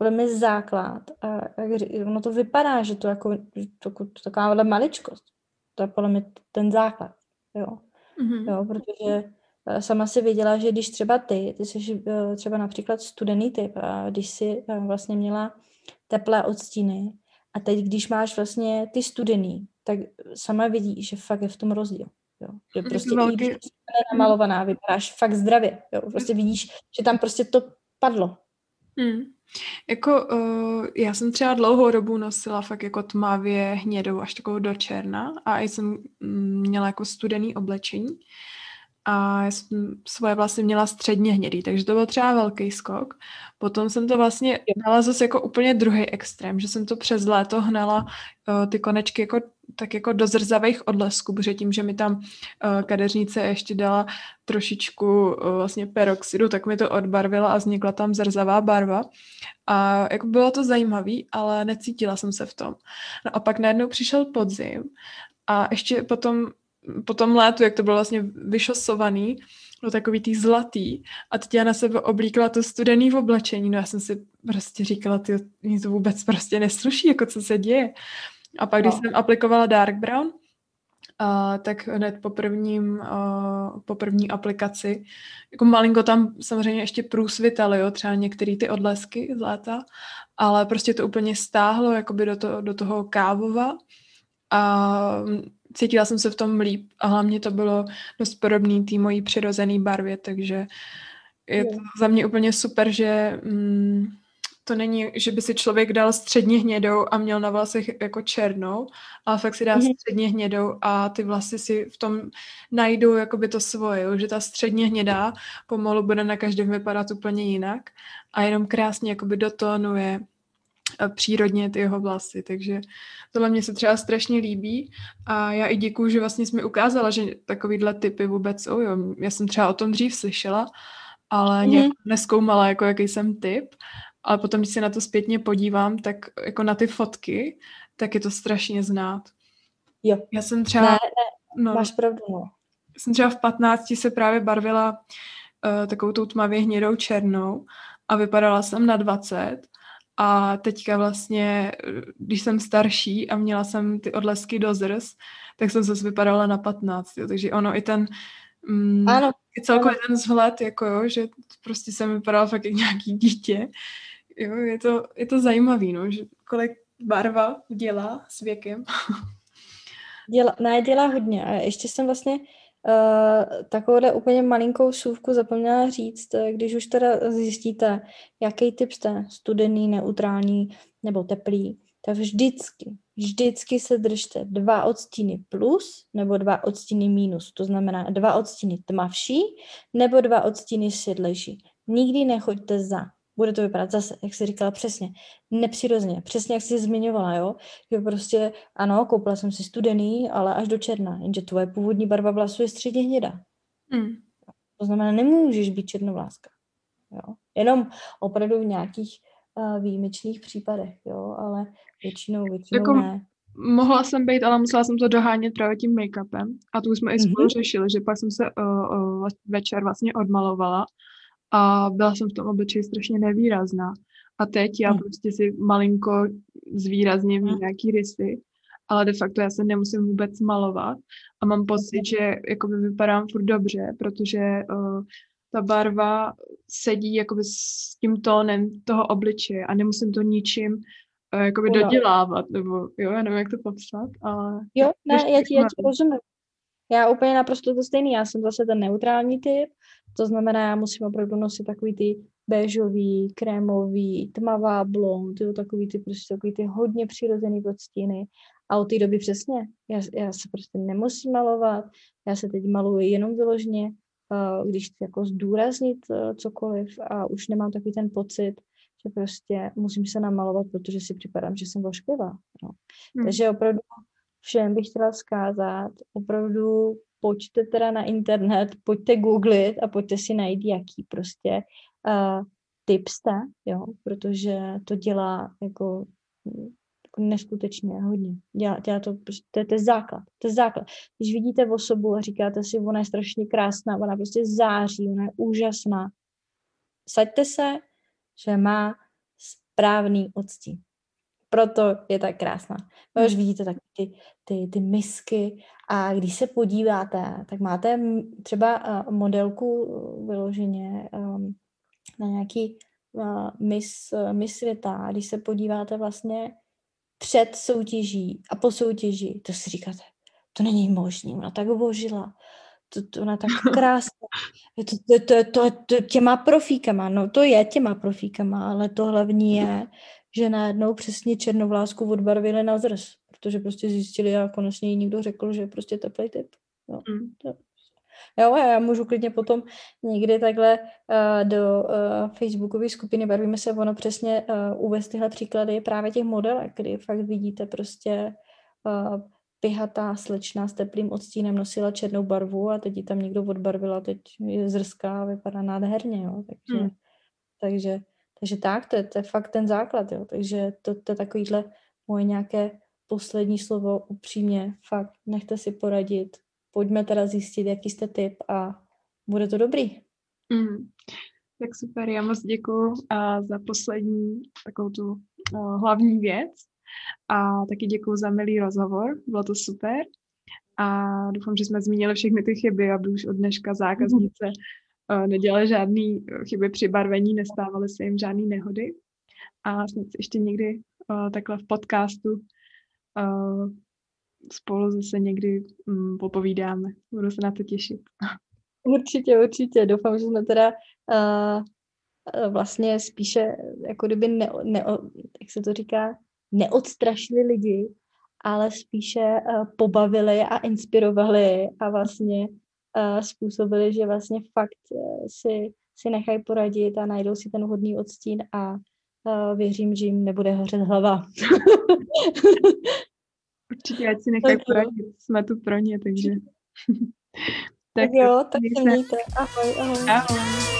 podle mě základ. A, a ono to vypadá, že to jako to, to, to taková maličkost. To je podle mě ten základ. Jo, mm-hmm. jo protože eh, sama si věděla, že když třeba ty, ty jsi eh, třeba například studený typ a když si eh, vlastně měla teplé odstíny, a teď, když máš vlastně ty studený, tak sama vidí, že fakt je v tom rozdíl. Jo. Že prostě velký... i když jsi namalovaná, vypadáš fakt zdravě. Jo. Prostě vidíš, že tam prostě to padlo. Hmm. Jako uh, já jsem třeba dlouhou dobu nosila fakt jako tmavě hnědou až takovou do černa a jsem mm, měla jako studený oblečení a já jsem svoje vlasy měla středně hnědý, takže to byl třeba velký skok. Potom jsem to vlastně dala zase jako úplně druhý extrém, že jsem to přes léto hnala uh, ty konečky jako tak jako do zrzavých odlesků, protože tím, že mi tam uh, kadeřnice ještě dala trošičku uh, vlastně peroxidu, tak mi to odbarvila a vznikla tam zrzavá barva. A jako bylo to zajímavé, ale necítila jsem se v tom. No a pak najednou přišel podzim a ještě potom po tom létu, jak to bylo vlastně vyšosovaný, no takový tý zlatý. A teď já na sebe oblíkla to studený v oblečení. No já jsem si prostě říkala, ty, mě to vůbec prostě nesluší, jako co se děje. A pak, když no. jsem aplikovala Dark Brown, uh, tak hned po, prvním, uh, po první aplikaci, jako malinko tam samozřejmě ještě průsvitaly, jo, třeba některé ty odlesky z léta, ale prostě to úplně stáhlo jakoby do, to, do toho kávova a cítila jsem se v tom líp a hlavně to bylo dost podobný té mojí přirozené barvě, takže je to za mě úplně super, že mm, to není, že by si člověk dal středně hnědou a měl na vlasech jako černou, ale fakt si dá mm-hmm. středně hnědou a ty vlasy si v tom najdou jakoby to svoje, že ta středně hnědá pomalu bude na každém vypadat úplně jinak a jenom krásně jakoby dotónuje přírodně ty jeho vlasy, takže tohle mě se třeba strašně líbí a já i děkuju, že vlastně jsi mi ukázala, že takovýhle typy vůbec jsou, jo. Já jsem třeba o tom dřív slyšela, ale mm-hmm. nějak neskoumala, jako jaký jsem typ. Ale potom, když se na to zpětně podívám, tak jako na ty fotky, tak je to strašně znát. Jo. Já jsem třeba... Ne, ne, no, máš pravdu, no. Jsem třeba v 15 se právě barvila uh, takovou tou tmavě hnědou černou a vypadala jsem na 20 a teďka vlastně, když jsem starší a měla jsem ty odlesky do zrs, tak jsem zase vypadala na 15, jo. takže ono i ten mm, ano. i celkově ten vzhled, jako jo, že prostě jsem vypadala fakt jak nějaký dítě. Jo, je to, je to zajímavý, no, že kolik barva dělá s věkem. Dělá, ne, dělá hodně. A ještě jsem vlastně uh, takovouhle úplně malinkou sůvku zapomněla říct, eh, když už teda zjistíte, jaký typ jste, studený, neutrální nebo teplý, tak vždycky, vždycky se držte dva odstíny plus nebo dva odstíny minus. To znamená dva odstíny tmavší nebo dva odstíny světlejší. Nikdy nechoďte za bude to vypadat zase, jak jsi říkala přesně, nepřirozeně, přesně jak jsi zmiňovala, jo, že prostě ano, koupila jsem si studený, ale až do černa, jenže tvoje původní barva vlasů je středně hnědá. Mm. To znamená, nemůžeš být černovláska, jo, jenom opravdu v nějakých uh, výjimečných případech, jo, ale většinou, většinou jako... ne. Mohla jsem být, ale musela jsem to dohánět právě tím make-upem. A tu jsme i spolu mm-hmm. řešili, že pak jsem se uh, uh, večer vlastně odmalovala a byla jsem v tom obličeji strašně nevýrazná. A teď já mm. prostě si malinko zvýrazním mm. nějaký rysy, ale de facto já se nemusím vůbec malovat a mám pocit, že jakoby vypadám furt dobře, protože uh, ta barva sedí jakoby s tím tónem toho obličeje a nemusím to ničím uh, jakoby jo. dodělávat, nebo jo, já nevím, jak to popsat, ale... Jo, ne, já ti, já ti rozumím. Já úplně naprosto to stejný, já jsem zase ten neutrální typ, to znamená, já musím opravdu nosit takový ty béžový, krémový, tmavá blond, jo, takový ty prostě takový ty hodně přirozený odstíny. A od té doby přesně, já, já se prostě nemusím malovat, já se teď maluji jenom vyložně, uh, když chci jako zdůraznit uh, cokoliv a už nemám takový ten pocit, že prostě musím se namalovat, protože si připadám, že jsem vošklivá. No. Hmm. Takže opravdu všem bych chtěla vzkázat, opravdu pojďte teda na internet, pojďte googlit a pojďte si najít, jaký prostě uh, tip jste, jo, protože to dělá jako, jako neskutečně hodně. Dělá, dělá to, prostě, to, je, to je základ, to je základ. Když vidíte osobu a říkáte si, ona je strašně krásná, ona prostě září, ona je úžasná, saďte se, že má správný odstín proto je tak krásná. No, už vidíte tak ty, ty, ty misky a když se podíváte, tak máte třeba uh, modelku uh, vyloženě um, na nějaký uh, mis, mis světa. A když se podíváte vlastně před soutěží a po soutěži, to si říkáte, to není možné, ona tak vožila, to, to ona tak krásná, to, to, to, to, to těma profíkama, no to je těma profíkama, ale to hlavní je, že najednou přesně černovlásku odbarvili na zrs, protože prostě zjistili a konečně jí někdo řekl, že je prostě teplý typ. Jo, mm. to, jo já můžu klidně potom někdy takhle uh, do uh, facebookové skupiny Barvíme se ono přesně uh, uvést tyhle příklady právě těch modelek, kdy fakt vidíte prostě uh, pihatá slečna s teplým odstínem nosila černou barvu a teď ji tam někdo odbarvila, teď je zrská a vypadá nádherně, jo, takže, mm. takže takže tak, to je, to je fakt ten základ, jo. Takže to, to je takovýhle moje nějaké poslední slovo upřímně, fakt, nechte si poradit, pojďme teda zjistit, jaký jste typ a bude to dobrý. Mm. Tak super, já moc děkuji za poslední takovou tu uh, hlavní věc a taky děkuji za milý rozhovor, bylo to super a doufám, že jsme zmínili všechny ty chyby, aby už od dneška zákaznice nedělali žádné eh, chyby při barvení, nestávaly se jim žádné nehody. A snad ještě někdy uh, takhle v podcastu uh, spolu zase někdy um, popovídáme. Budu se na to těšit. Určitě, určitě. Doufám, že jsme teda uh, vlastně spíše jako kdyby ne, ne, jak se to říká, neodstrašili lidi, ale spíše uh, pobavili a inspirovali a vlastně uh, způsobili, že vlastně fakt uh, si, si nechají poradit a najdou si ten hodný odstín a uh, věřím, že jim nebude hořet hlava. Určitě, ať si nechají poradit. Jsme tu pro ně, takže... tak, tak jo, tak se mějte. Ahoj, ahoj. Ahoj.